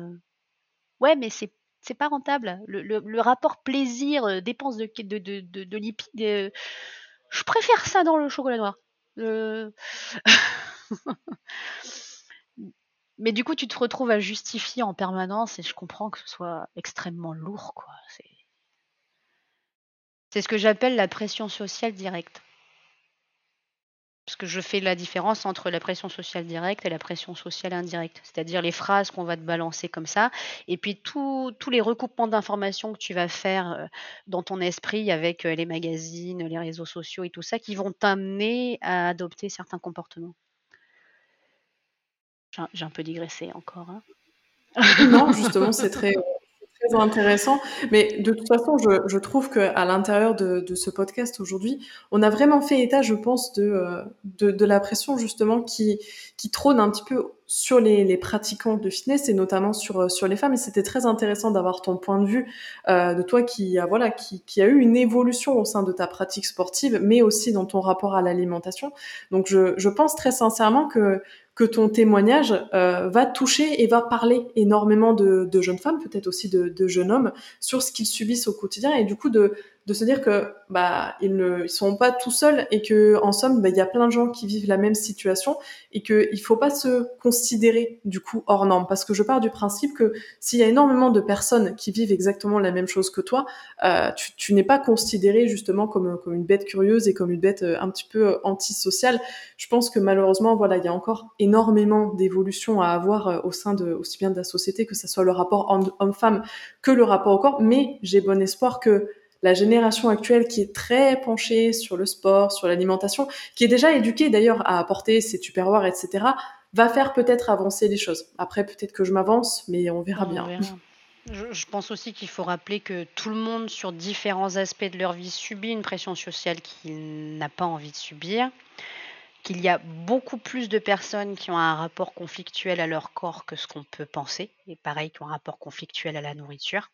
Ouais, mais c'est pas rentable. Le rapport plaisir, dépense de de de de lipides, je préfère ça dans le chocolat noir. (laughs) Mais du coup, tu te retrouves à justifier en permanence et je comprends que ce soit extrêmement lourd, quoi. C'est ce que j'appelle la pression sociale directe. Parce que je fais la différence entre la pression sociale directe et la pression sociale indirecte. C'est-à-dire les phrases qu'on va te balancer comme ça, et puis tous les recoupements d'informations que tu vas faire euh, dans ton esprit avec euh, les magazines, les réseaux sociaux et tout ça, qui vont t'amener à adopter certains comportements. J'ai un peu digressé encore. Hein. non, justement, c'est très, très intéressant. Mais de toute façon, je, je trouve qu'à l'intérieur de, de, ce podcast aujourd'hui, on a vraiment fait état, je pense, de, euh, de, de, la pression justement qui, qui trône un petit peu sur les, les pratiquants de fitness et notamment sur, euh, sur les femmes. Et c'était très intéressant d'avoir ton point de vue euh, de toi qui a, voilà, qui, qui a eu une évolution au sein de ta pratique sportive, mais aussi dans ton rapport à l'alimentation. Donc je, je pense très sincèrement que que ton témoignage euh, va toucher et va parler énormément de, jeunes femmes, peut-être aussi de, de, jeunes hommes, sur ce qu'ils subissent au quotidien et du coup de, de se dire que bah ils ne sont pas tout seuls et que en somme bah, il y a plein de gens qui vivent la même situation et que il faut pas se considérer du coup hors norme. Parce que je pars du principe que s'il y a énormément de personnes qui vivent exactement la même chose que toi euh, tu, tu n'es pas considéré justement comme comme une bête curieuse et comme une bête euh, un petit peu euh, antisociale. Je pense que malheureusement voilà il y a encore énormément d'évolutions à avoir euh, au sein de aussi bien de la société que ce soit le rapport homme-femme que le rapport au corps. Mais j'ai bon espoir que la génération actuelle qui est très penchée sur le sport, sur l'alimentation, qui est déjà éduquée d'ailleurs à apporter ses tupperwares, etc., va faire peut-être avancer les choses. Après, peut-être que je m'avance, mais on verra bien. Je, pense aussi qu'il faut rappeler que tout le monde, sur différents aspects de leur vie, subit une pression sociale qu'il n'a pas envie de subir, qu'il y a beaucoup plus de personnes qui ont un rapport conflictuel à leur corps que ce qu'on peut penser, et pareil, qui ont un rapport conflictuel à la nourriture.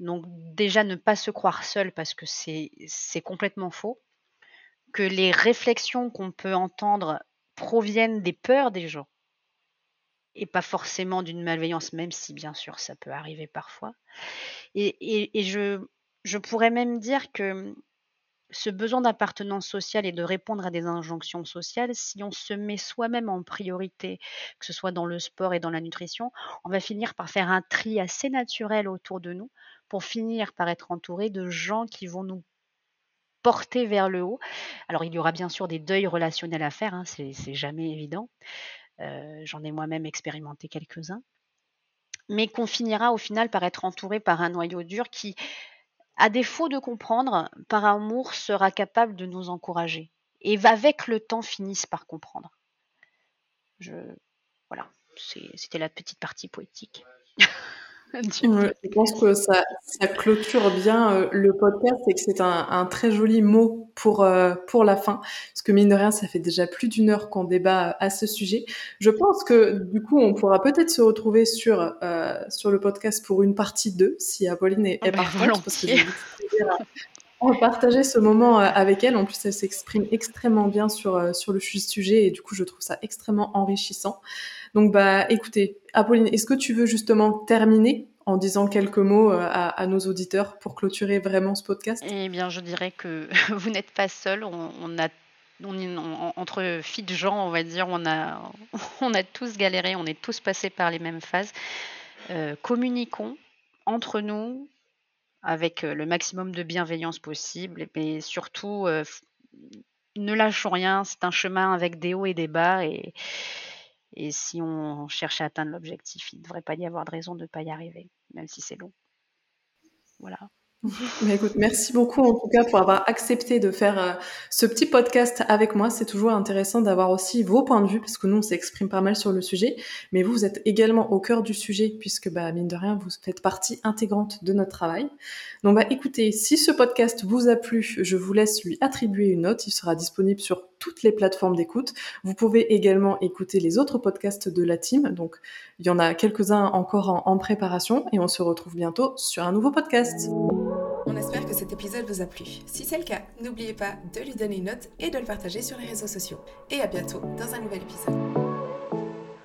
Donc déjà ne pas se croire seul parce que c'est complètement faux. que les réflexions qu'on peut entendre proviennent des peurs des gens et pas forcément d'une malveillance, même si bien sûr ça peut arriver parfois. Et, je, je, pourrais même dire que ce besoin d'appartenance sociale et de répondre à des injonctions sociales, si on se met soi-même en priorité, que ce soit dans le sport et dans la nutrition, on va finir par faire un tri assez naturel autour de nous pour finir par être entouré de gens qui vont nous porter vers le haut. Alors il y aura bien sûr des deuils relationnels à faire, hein, c'est jamais évident. Euh, j'en ai moi-même expérimenté quelques-uns. Mais qu'on finira au final par être entouré par un noyau dur qui, à défaut de comprendre, par amour sera capable de nous encourager. Et avec le temps finissent par comprendre. Je, voilà, c'était la petite partie poétique. (laughs) je pense que ça, clôture bien euh, le podcast et que c'est un, très joli mot pour, euh, pour la fin. Parce que mine de rien, ça fait déjà plus d'une heure qu'on débat à ce sujet. Je pense que du coup, on pourra peut-être se retrouver sur, euh, sur le podcast pour une partie 2, si Apolline est, oh, bah, partante. Parce que partager ce moment avec elle. En plus, elle s'exprime extrêmement bien sur, sur le sujet et du coup, je trouve ça extrêmement enrichissant. Donc, bah, écoutez, Apolline, est-ce que tu veux justement terminer en disant quelques mots euh, à, nos auditeurs pour clôturer vraiment ce podcast? Eh bien, je dirais que (laughs) vous n'êtes pas seul. On, a entre filles de gens, on va dire, on a, (laughs) on a tous galéré, on est tous passés par les mêmes phases. Euh, communiquons entre nous avec euh, le maximum de bienveillance possible, mais surtout, ne lâchons rien. C'est un chemin avec des hauts et des bas, et, et si on cherche à atteindre l'objectif, il ne devrait pas y avoir de raison de ne pas y arriver, même si c'est long. Voilà. Mais (laughs) écoute, merci beaucoup en tout cas pour avoir accepté de faire euh, ce petit podcast avec moi. C'est toujours intéressant d'avoir aussi vos points de vue parce que nous on s'exprime pas mal sur le sujet, mais vous vous êtes également au cœur du sujet puisque bah mine de rien vous faites partie intégrante de notre travail. Donc bah écoutez, si ce podcast vous a plu, je vous laisse lui attribuer une note. Il sera disponible sur toutes les plateformes d'écoute. Vous pouvez également écouter les autres podcasts de la team. Donc il y en a quelques-uns encore en, en préparation et on se retrouve bientôt sur un nouveau podcast. On espère que cet épisode vous a plu. Si c'est le cas, n'oubliez pas de lui donner une note et de le partager sur les réseaux sociaux. Et à bientôt dans un nouvel épisode.